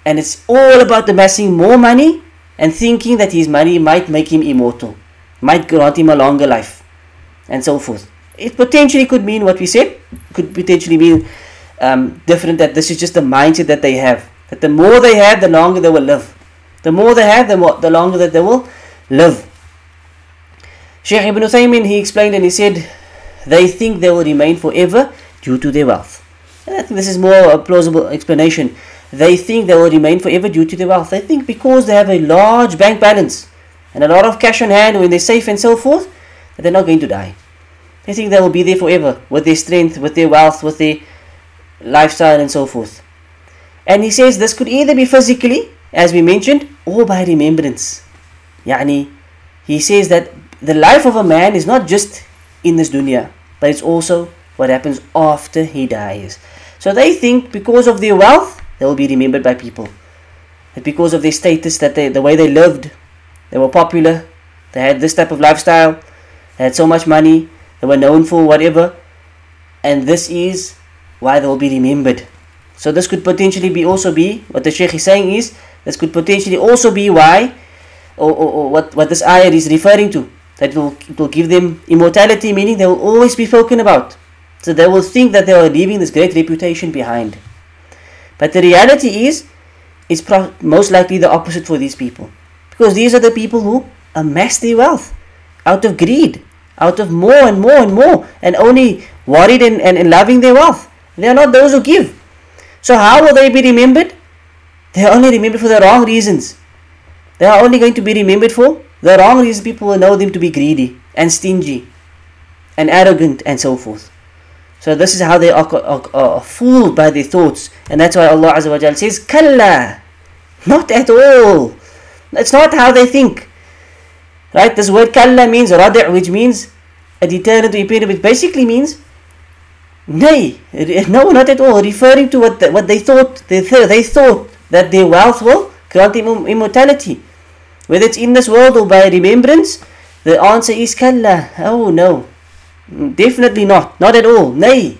and it's all about amassing more money and thinking that his money might make him immortal, might grant him a longer life, and so forth. It potentially could mean what we said, could potentially mean um, different, that this is just the mindset that they have. That the more they have, the longer they will live. The more they have, the, more, the longer that they will live. Shaykh Ibn Uthaymin, he explained and he said, they think they will remain forever due to their wealth. And I think this is more a plausible explanation they think they will remain forever due to their wealth. They think because they have a large bank balance and a lot of cash on hand when they're safe and so forth, that they're not going to die. They think they will be there forever with their strength, with their wealth, with their lifestyle and so forth. And he says this could either be physically, as we mentioned, or by remembrance. Yani, he says that the life of a man is not just in this dunya, but it's also what happens after he dies. So they think because of their wealth, they will be remembered by people. That because of their status, that they, the way they lived, they were popular, they had this type of lifestyle, they had so much money, they were known for whatever, and this is why they will be remembered. So this could potentially be also be what the Sheikh is saying is this could potentially also be why or, or, or what, what this ayah is referring to. That it will, it will give them immortality, meaning they will always be spoken about. So they will think that they are leaving this great reputation behind. But the reality is, it's pro- most likely the opposite for these people. Because these are the people who amass their wealth out of greed, out of more and more and more, and only worried and, and, and loving their wealth. They are not those who give. So, how will they be remembered? They are only remembered for the wrong reasons. They are only going to be remembered for the wrong reasons. People will know them to be greedy and stingy and arrogant and so forth. So this is how they are, are, are, fooled by their thoughts. And that's why Allah Azza wa Jal says, Kalla. Not at all. That's not how they think. Right? This word kalla means radi' which means a deterrent to period, which basically means nay. No, not at all. Referring to what the, what they thought they, th- they thought that their wealth will grant them immortality. Whether it's in this world or by remembrance, the answer is kalla. Oh no. Definitely not. Not at all. Nay.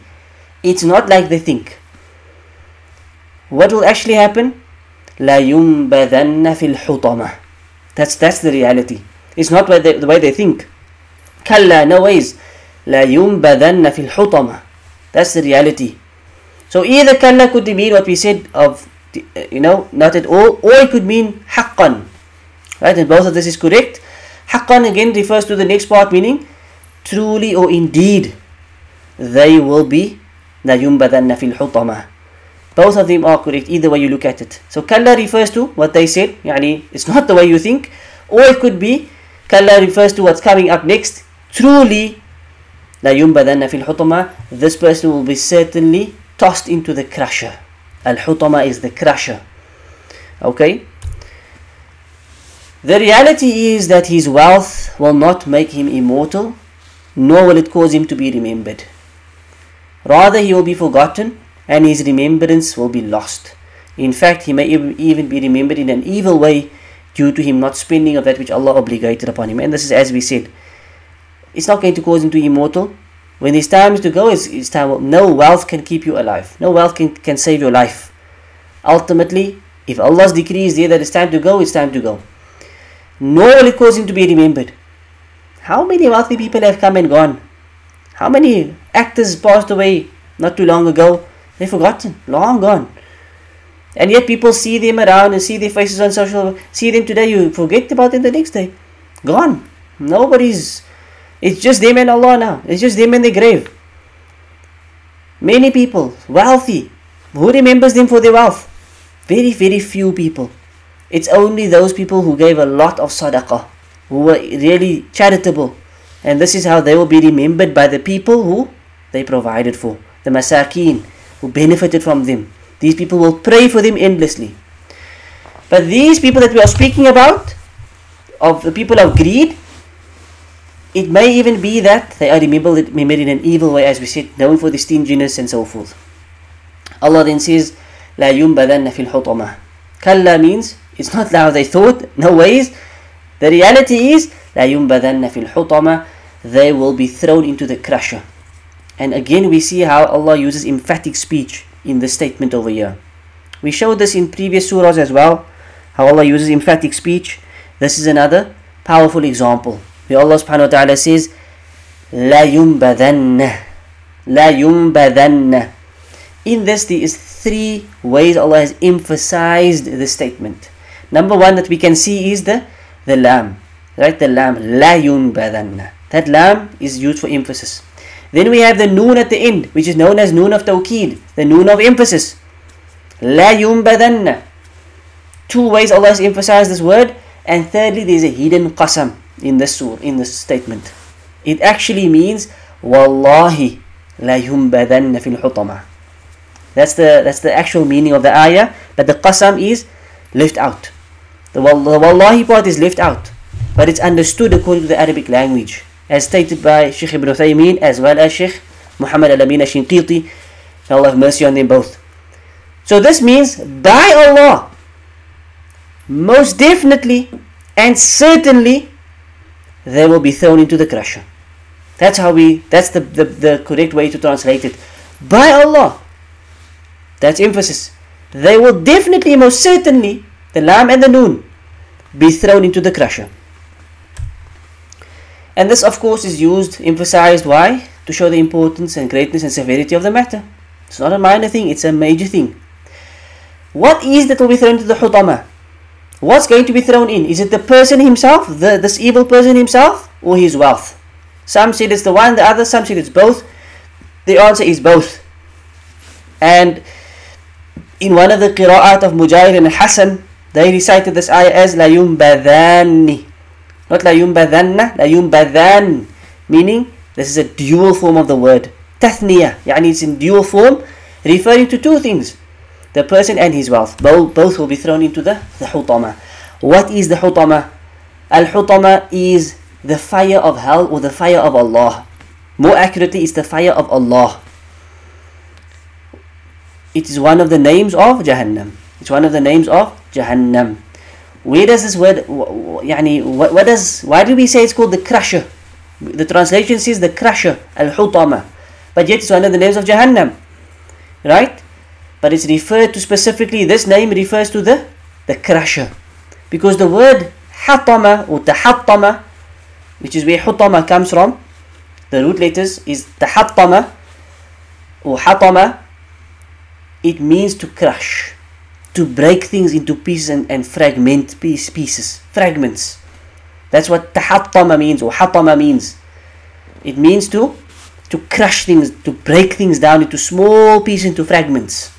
It's not like they think. What will actually happen? لا ينبذن في الحطمة. That's that's the reality. It's not the, the way they think. كلا no ways. لا ينبذن في الحطمة. That's the reality. So either كلا could mean what we said of you know not at all, or it could mean حقا. Right, and both of this is correct. حقا again refers to the next part meaning truly or indeed they will be لا ينبذن في الحطمة. Both of them are correct, either way you look at it. So kalla refers to what they said, yani it's not the way you think, or it could be kalla refers to what's coming up next. Truly, la yumbadanna fil hutama, this person will be certainly tossed into the crusher. Al hutama is the crusher. Okay? The reality is that his wealth will not make him immortal, nor will it cause him to be remembered. Rather, he will be forgotten and his remembrance will be lost. In fact, he may even be remembered in an evil way due to him not spending of that which Allah obligated upon him. And this is as we said, it's not going to cause him to be immortal. When his time is to go, it's, it's time. No wealth can keep you alive. No wealth can, can save your life. Ultimately, if Allah's decree is there that it's time to go, it's time to go. Nor will it cause him to be remembered. How many wealthy people have come and gone? How many actors passed away not too long ago? They're forgotten, long gone. And yet people see them around and see their faces on social see them today, you forget about them the next day. Gone. Nobody's it's just them and Allah now. It's just them and the grave. Many people, wealthy. Who remembers them for their wealth? Very, very few people. It's only those people who gave a lot of sadaqah, who were really charitable. And this is how they will be remembered by the people who they provided for. The masakeen, who benefited from them. These people will pray for them endlessly. But these people that we are speaking about, of the people of greed, it may even be that they are remembered, remembered in an evil way, as we said, known for the stinginess and so forth. Allah then says, لا ينبذن في الحطمة. Kalla means, it's not how they thought, no ways. The reality is, لا ينبذن في الحطمة. They will be thrown into the crusher. And again, we see how Allah uses emphatic speech in this statement over here. We showed this in previous surahs as well, how Allah uses emphatic speech. This is another powerful example where Allah subhanahu wa ta'ala says, La yumbadhanna. La yumbadhanna. In this, there is three ways Allah has emphasized the statement. Number one that we can see is the, the lamb. Right? The lamb. La yumbadhanna. That lamb is used for emphasis. Then we have the noon at the end, which is known as noon of tawqid, the noon of emphasis. La yumbadanna. Two ways Allah has emphasized this word. And thirdly, there is a hidden qasam in this surah, in this statement. It actually means Wallahi la yumbadanna fil hutama. That's the that's the actual meaning of the ayah, but the qasam is left out. The, wallahi part is left out, but it's understood according to the Arabic language as stated by Sheikh Ibn Uthaymeen as well as Sheikh Muhammad Al-Amin Shinqiti. Allah have mercy on them both. So this means by Allah, most definitely and certainly they will be thrown into the crusher. That's how we that's the, the, the correct way to translate it. By Allah. That's emphasis. They will definitely, most certainly, the lamb and the noon, be thrown into the crusher. And this, of course, is used, emphasized. Why? To show the importance and greatness and severity of the matter. It's not a minor thing, it's a major thing. What is that will be thrown into the hutama? What's going to be thrown in? Is it the person himself, the, this evil person himself, or his wealth? Some said it's the one, the other, some said it's both. The answer is both. And in one of the qira'at of Mujahid and Hassan, they recited this ayah as La yumbadhani. Not la yumbadhanna, la yumbadhan. Meaning, this is a dual form of the word. Tathniya, yani it's in dual form, referring to two things. the person and his wealth. Both, both will be thrown into the, the hutama. What is the hutama? Al hutama is the fire of hell or the fire of Allah. More accurately, it's the fire of Allah. It is one of the names of Jahannam. It's one of the names of Jahannam. Where does this word, yani, what, what does, why do we say it's called the crusher? The translation says the crusher, al-hutama. But yet it's one of the names of Jahannam. Right? But it's referred to specifically, this name refers to the, the crusher. Because the word hatama or tahattama, which is where hutama comes from, the root letters is tahattama or hatama, it means to crush, to break things into pieces and, and fragment piece, pieces, fragments. That's what tahattama means or hatama means. It means to to crush things, to break things down into small pieces, into fragments.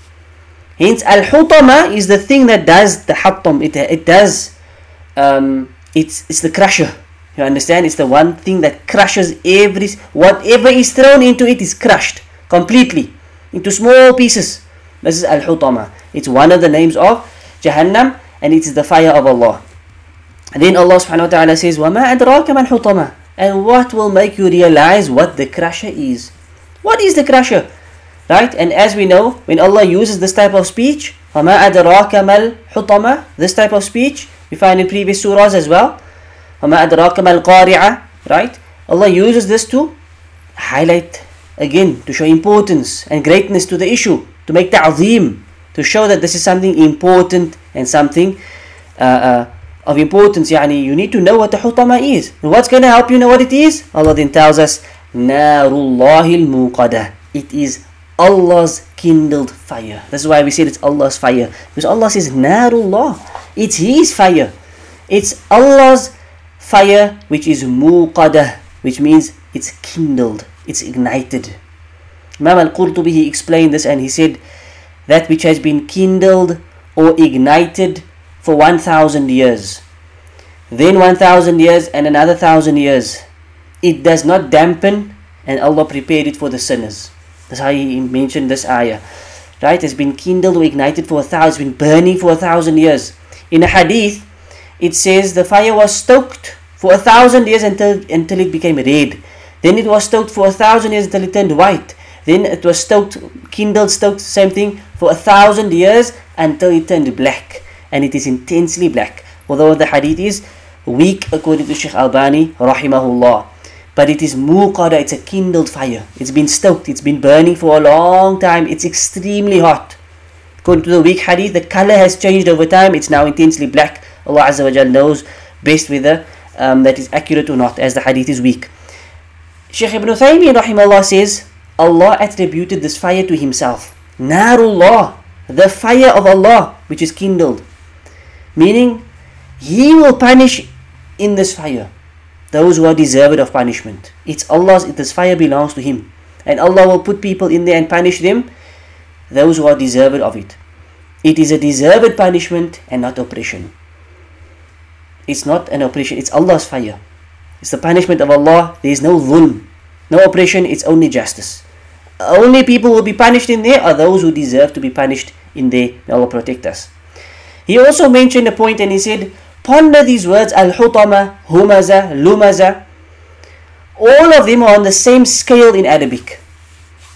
Hence, al-hutama is the thing that does the hattam. It, it does, um, it's, it's the crusher. You understand? It's the one thing that crushes every, whatever is thrown into it is crushed completely into small pieces. This is al-hutama. It's one of the names of Jahannam and it is the fire of Allah. And then Allah subhanahu wa ta'ala says, وَمَا أَدْرَاكَ مَا الْحُطَمَةِ And what will make you realize what the crusher is? What is the crusher? Right? And as we know, when Allah uses this type of speech, وَمَا أَدْرَاكَ مَا الْحُطَمَةِ This type of speech, we find in previous surahs as well. وَمَا أَدْرَاكَ مَا الْقَارِعَةِ Right? Allah uses this to highlight again, to show importance and greatness to the issue, to make ta'zeem, to show that this is something important and something uh, uh, of importance. Yani, you need to know what the hutama is. And what's going to help you know what it is? Allah then tells us, muqadah. It is Allah's kindled fire. That's why we said it's Allah's fire. Because Allah says, Narullah. It's His fire. It's Allah's fire which is muqadah, which means it's kindled, it's ignited. Imam al-Qurtubi he explained this and he said, that which has been kindled or ignited for 1000 years. Then 1000 years and another 1000 years. It does not dampen and Allah prepared it for the sinners. That's how he mentioned this ayah. Right? It's been kindled or ignited for a thousand, been burning for a thousand years. In a hadith, it says the fire was stoked for a thousand years until, until it became red. Then it was stoked for a thousand years until it turned white. Then it was stoked, kindled, stoked, same thing, for a thousand years until it turned black. And it is intensely black. Although the hadith is weak according to Sheikh Albani, rahimahullah. But it is muqada, it's a kindled fire. It's been stoked, it's been burning for a long time, it's extremely hot. According to the weak hadith, the color has changed over time, it's now intensely black. Allah Azza wa Jal knows best whether um, that is accurate or not, as the hadith is weak. Sheikh Ibn Taymiyyah rahimahullah says, Allah attributed this fire to Himself. Narullah, the fire of Allah, which is kindled. Meaning, He will punish in this fire those who are deserved of punishment. It's Allah's, this fire belongs to Him. And Allah will put people in there and punish them, those who are deserved of it. It is a deserved punishment and not oppression. It's not an oppression, it's Allah's fire. It's the punishment of Allah. There is no dhulm, no oppression, it's only justice. Only people who will be punished in there are those who deserve to be punished in there. May Allah protect us. He also mentioned a point and he said, Ponder these words Al-Hutama, Humaza, Lumaza. All of them are on the same scale in Arabic.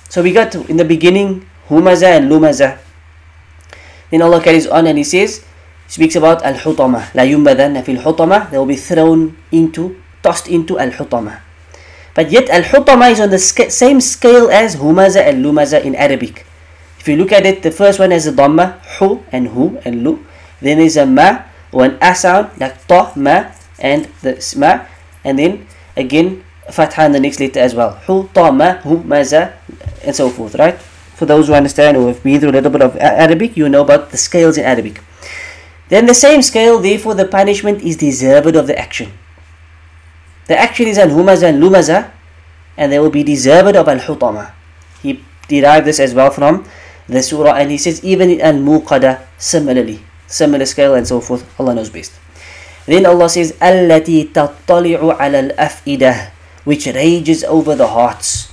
So we got in the beginning Humaza and Lumaza. Then Allah carries on and He says, speaks about Al-Hutama. La yumbadanna fil hutama. They will be thrown into, tossed into Al-Hutama. But yet Al-Hutama is on the same scale as Humaza and Lumaza in Arabic. If you look at it, the first one has a Dhamma, Hu and Hu and Lu. Then there's a Ma or an A sound like Ta, Ma and the Ma. And then again, Fatha in the next letter as well. Hu, Ta, Ma, Hu, Maza and so forth, right? For those who understand or have been through a little bit of uh, Arabic, you know about the scales in Arabic. Then the same scale, therefore the punishment is deserved of the action. The action is an humaza and lumaza, and they will be deserved of al hutama. He derived this as well from the surah, and he says even in al muqada similarly, similar scale and so forth. Allah knows best. Then Allah says, "Allati tattali'u al afidah," which rages over the hearts.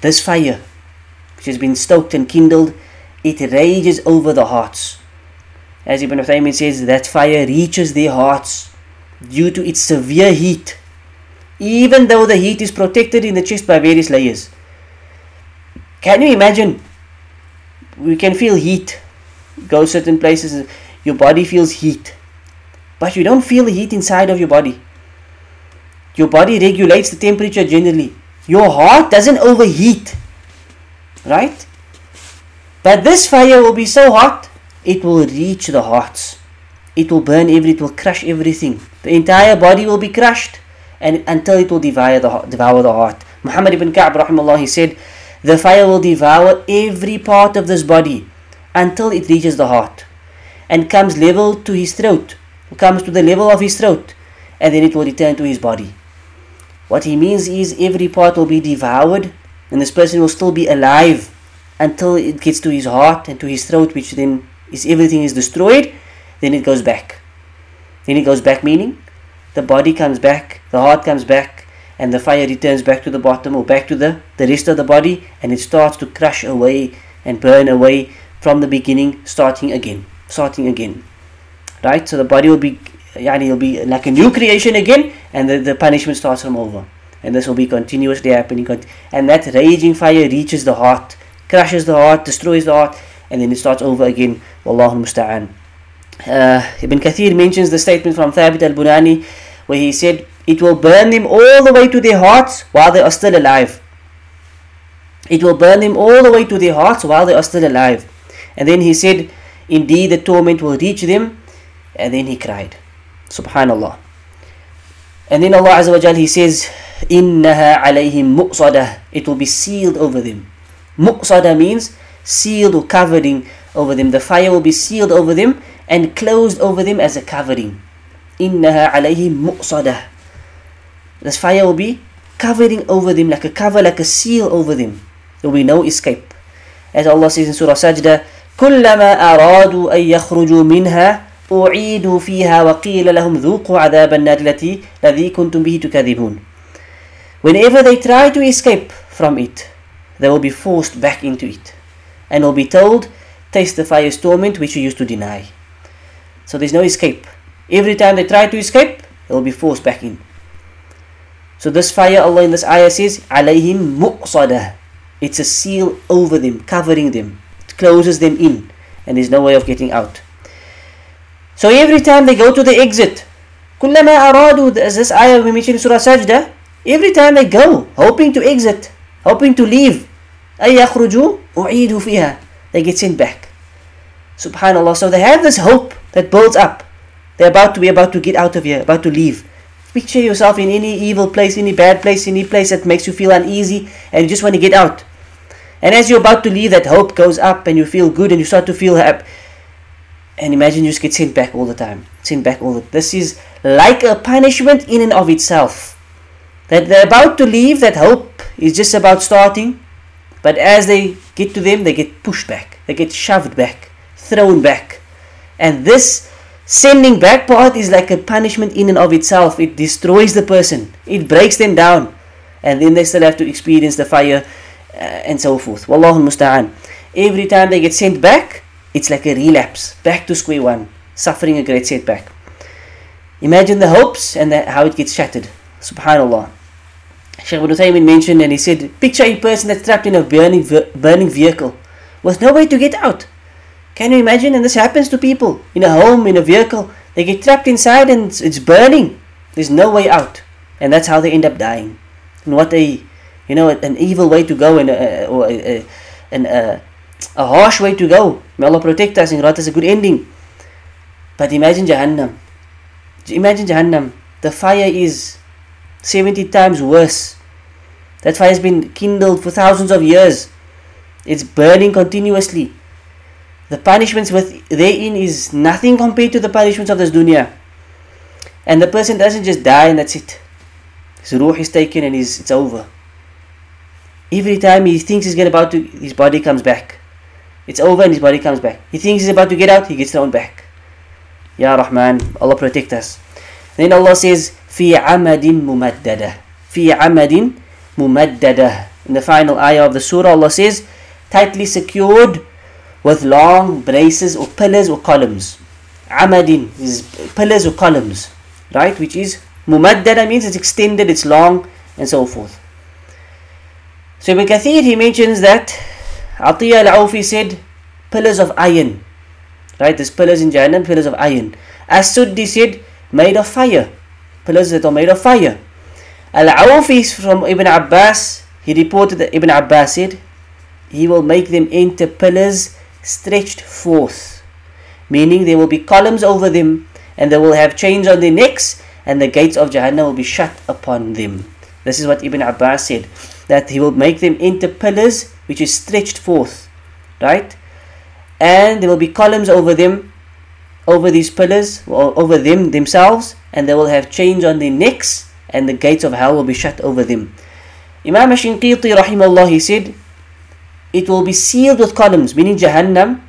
This fire, which has been stoked and kindled, it rages over the hearts. As Ibn Uthaymin says, that fire reaches their hearts due to its severe heat even though the heat is protected in the chest by various layers. Can you imagine? We can feel heat. Go certain places, your body feels heat, but you don't feel the heat inside of your body. Your body regulates the temperature generally. Your heart doesn't overheat, right? But this fire will be so hot, it will reach the hearts. It will burn every, it will crush everything. The entire body will be crushed and until it will devour the, devour the heart. Muhammad ibn Ka'b rahimahullah, he said, the fire will devour every part of this body until it reaches the heart and comes level to his throat, comes to the level of his throat, and then it will return to his body. What he means is every part will be devoured and this person will still be alive until it gets to his heart and to his throat, which then is everything is destroyed, then it goes back. Then it goes back, meaning the body comes back, the heart comes back, and the fire returns back to the bottom or back to the, the rest of the body, and it starts to crush away and burn away from the beginning, starting again. Starting again. Right? So the body will be yani will be like a new creation again, and the, the punishment starts from over. And this will be continuously happening. And that raging fire reaches the heart crushes the heart, destroys the heart, and then it starts over again. Wallahu musta'an. Uh, Ibn Kathir mentions the statement from Thabit al-Bunani where he said, It will burn them all the way to their hearts while they are still alive. It will burn them all the way to their hearts while they are still alive. And then he said, Indeed, the torment will reach them. And then he cried. Subhanallah. And then Allah Azza wa Jal, He says, إِنَّهَا عَلَيْهِمْ مُؤْصَدَةً It will be sealed over them. Muqsada means sealed or covering over them. The fire will be sealed over them and closed over them as a covering. Innaha alayhi muqsada. This fire will be covering over them like a cover, like a seal over them. There will be no escape. As Allah says in Surah Sajda, كلما أرادوا أن يخرجوا منها أعيدوا فيها وقيل لهم ذوقوا عذاب النار التي الذي كنتم به تكذبون. Whenever they try to escape from it, they will be forced back into it and will be told, Taste the fire's torment which you used to deny. So there's no escape. Every time they try to escape, they will be forced back in. So this fire, Allah in this ayah says, alayhim muqsadah. It's a seal over them, covering them. It closes them in, and there's no way of getting out. So every time they go to the exit, كلما أرادوا, as this ayah we mentioned in Surah Sajda, every time they go, hoping to exit, hoping to leave, أن يخرجوا أعيدوا فيها they get sent back subhanallah so they have this hope that builds up they're about to be about to get out of here about to leave. Picture yourself in any evil place any bad place any place that makes you feel uneasy and you just want to get out. And as you're about to leave that hope goes up and you feel good and you start to feel happy and imagine you just get sent back all the time sent back all the this is like a punishment in and of itself. That they're about to leave that hope is just about starting but as they get to them, they get pushed back, they get shoved back, thrown back. And this sending back part is like a punishment in and of itself. It destroys the person, it breaks them down, and then they still have to experience the fire uh, and so forth. Wallahu musta'an. Every time they get sent back, it's like a relapse, back to square one, suffering a great setback. Imagine the hopes and the, how it gets shattered. Subhanallah. Sheikh Ibn Taymiyyah mentioned and he said, picture a person that's trapped in a burning, burning vehicle with no way to get out. Can you imagine? And this happens to people in a home, in a vehicle. They get trapped inside and it's, burning. There's no way out. And that's how they end up dying. And what a, you know, an evil way to go and a, or a, a, a, a harsh way to go. May Allah protect us and grant us a good ending. But imagine Jahannam. Imagine Jahannam. The fire is 70 times worse. That fire has been kindled for thousands of years. It's burning continuously. The punishments with therein is nothing compared to the punishments of this dunya. And the person doesn't just die and that's it. His ruh is taken and he's, it's over. Every time he thinks he's getting about to, his body comes back. It's over and his body comes back. He thinks he's about to get out, he gets thrown back. Ya Rahman, Allah protect us. Then Allah says, في عمد ممددة في عمد ممددة In the final ayah of the surah Allah says tightly secured with long braces or pillars or columns. Amadin is pillars or columns, right? Which is mumaddada means it's extended, it's long, and so forth. So Ibn Kathir he mentions that Atiyah al-Awfi said pillars of iron. Right, there's pillars in Jahannam, pillars of iron. As Suddi said, made of fire. Pillars that are made of fire. Al-Awfi from Ibn Abbas, he reported that Ibn Abbas said, he will make them into pillars stretched forth. Meaning there will be columns over them and they will have chains on their necks and the gates of Jahannam will be shut upon them. This is what Ibn Abbas said. That he will make them into pillars which is stretched forth. Right? And there will be columns over them, over these pillars, or over them themselves, and they will have chains on their necks, and the gates of hell will be shut over them. Imam Ashinqiti rahimahullah he said, it will be sealed with columns, meaning Jahannam.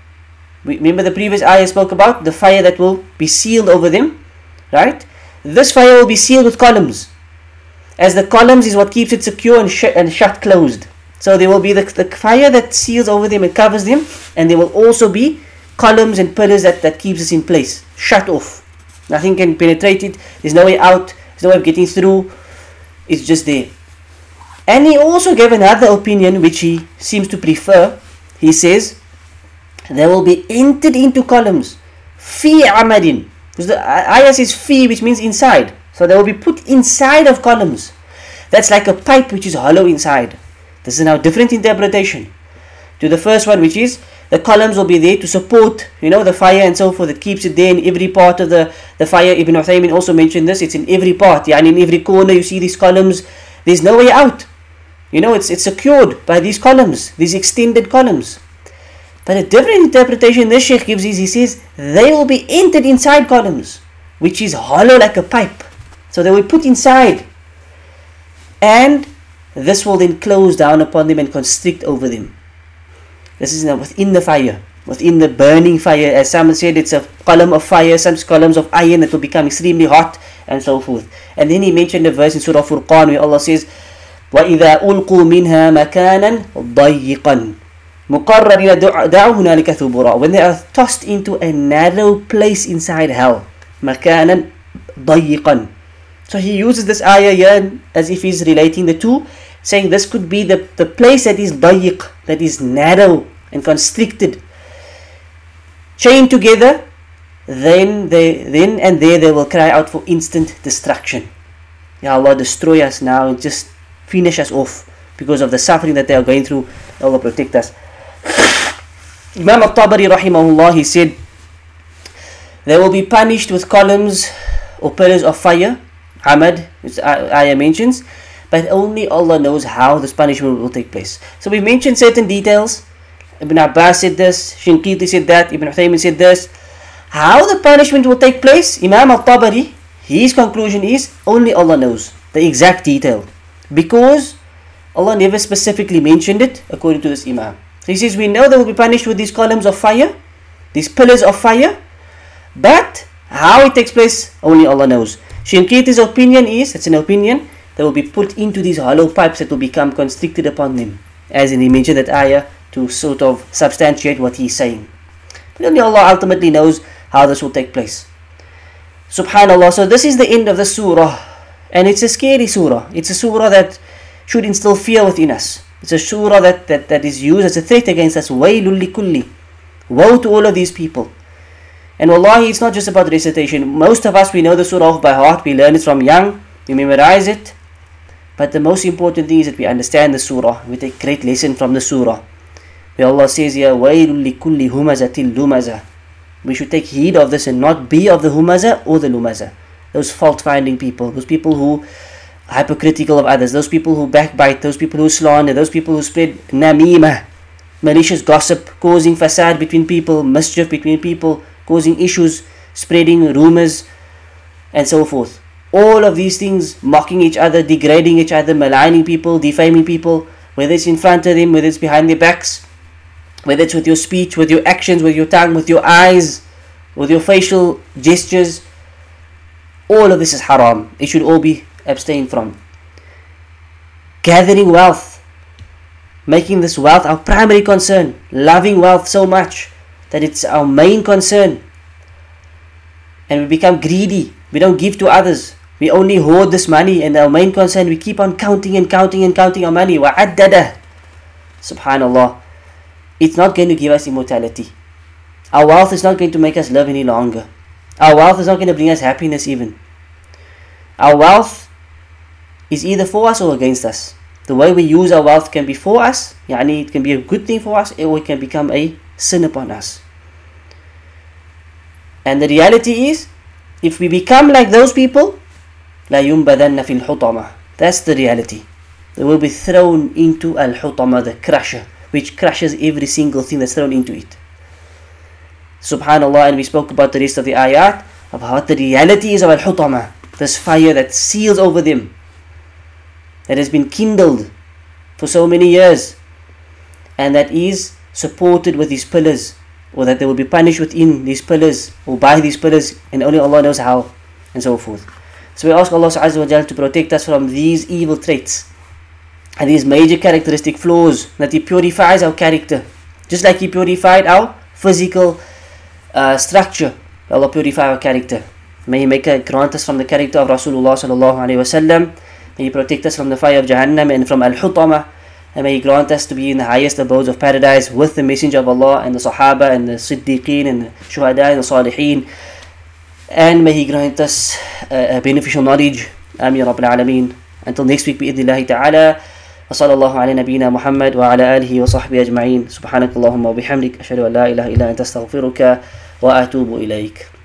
Remember the previous ayah spoke about the fire that will be sealed over them, right? This fire will be sealed with columns, as the columns is what keeps it secure and, sh- and shut closed. So there will be the, the fire that seals over them and covers them, and there will also be columns and pillars that, that keeps us in place, shut off. Nothing can penetrate it. There's no way out. There's no way of getting through. It's just there. And he also gave another opinion which he seems to prefer. He says, they will be entered into columns. Fi amadin. Because the ayah says fi, which means inside. So they will be put inside of columns. That's like a pipe which is hollow inside. This is now different interpretation to the first one, which is the columns will be there to support, you know, the fire and so forth. It keeps it there in every part of the, the fire. Ibn Uthaymin also mentioned this. It's in every part. Yeah, and in every corner you see these columns. There's no way out. You know, it's, it's secured by these columns, these extended columns. But a different interpretation this Sheikh gives is he says they will be entered inside columns, which is hollow like a pipe. So they will put inside. And this will then close down upon them and constrict over them. This is now within the fire, within the burning fire. As someone said, it's a column of fire, some columns of iron that will become extremely hot and so forth. And then he mentioned the verse in Surah Furqan where Allah says, وإذا ألقوا منها مكانا ضيقا مقررين دعوا هنالك ثبورا when they are tossed into a narrow place inside hell مكانا ضيقا so he uses this ayah here as if he's relating the two saying this could be the, the place that is ضيق that is narrow and constricted chained together then they then and there they will cry out for instant destruction Ya Allah destroy us now and just finish us off because of the suffering that they are going through. Allah protect us. Imam al-Tabari rahimahullah, he said, they will be punished with columns or pillars of fire, amad, which ayah mentions, but only Allah knows how this punishment will take place. So we mentioned certain details. Ibn Abbas said this, Shinqiti said that, Ibn Uthaymin said this. How the punishment will take place, Imam al-Tabari, his conclusion is only Allah knows the exact detail because Allah never specifically mentioned it according to this Imam. He says, We know they will be punished with these columns of fire, these pillars of fire, but how it takes place, only Allah knows. Shinqiti's opinion is, it's an opinion, they will be put into these hollow pipes that will become constricted upon them, as in he mentioned that ayah to sort of substantiate what he's saying. But only Allah ultimately knows how this will take place. Subhanallah. So this is the end of the surah. And it's a scary surah. It's a surah that should instill fear within us. It's a surah that, that, that is used as a threat against us. Waylul kulli. Woe to all of these people. And wallahi, it's not just about recitation. Most of us, we know the surah by heart. We learn it from young. We memorize it. But the most important thing is that we understand the surah. We take great lesson from the surah. Where Allah says here, وَيْلٌ لِكُلِّ هُمَزَةٍ لُمَزَةٍ We should take heed of this and not be of the humaza or the lumaza those fault finding people, those people who are hypocritical of others, those people who backbite, those people who slander, those people who spread namima, malicious gossip, causing facade between people, mischief between people, causing issues, spreading rumors, and so forth. All of these things, mocking each other, degrading each other, maligning people, defaming people, whether it's in front of them, whether it's behind their backs, whether it's with your speech, with your actions, with your tongue, with your eyes, with your facial gestures, all of this is haram. It should all be abstained from. Gathering wealth making this wealth our primary concern, loving wealth so much that it's our main concern. And we become greedy, we don't give to others, we only hoard this money, and our main concern, we keep on counting and counting and counting our money. وَعَدَّدَ Subhanallah. It's not going to give us immortality. Our wealth is not going to make us live any longer. Our wealth is not going to bring us happiness even. Our wealth is either for us or against us. The way we use our wealth can be for us, yani it can be a good thing for us, or it can become a sin upon us. And the reality is, if we become like those people, لا ينبذن في الحطمة. That's the reality. They will be thrown into al-hutama, the crusher, which crushes every single thing that's thrown into it. Subhanallah, and we spoke about the rest of the ayat, about what the reality is of al-hutama, this fire that seals over them, that has been kindled for so many years, and that is supported with these pillars, or that they will be punished within these pillars, or by these pillars, and only Allah knows how, and so forth. So we ask Allah Azza to protect us from these evil traits and these major characteristic flaws, that He purifies our character, just like He purified our physical uh, structure. Allah purify our character. May He make a grant us from the character of Rasulullah sallallahu alaihi wasallam. May He protect us from the fire of Jahannam and from al-hutama. And may He grant us to be in the highest abodes of paradise with the Messenger of Allah and the Sahaba and the Siddiqeen and the Shuhada and the Salihin. And may He grant us uh, beneficial knowledge. Amin, Rabbil Alameen. Until next week, bi'idnillahi ta'ala. وصلى الله على نبينا محمد وعلى آله وصحبه أجمعين. سبحانك اللهم وبحمدك أشهد أن لا إله إلا أنت أستغفرك وأتوب إليك.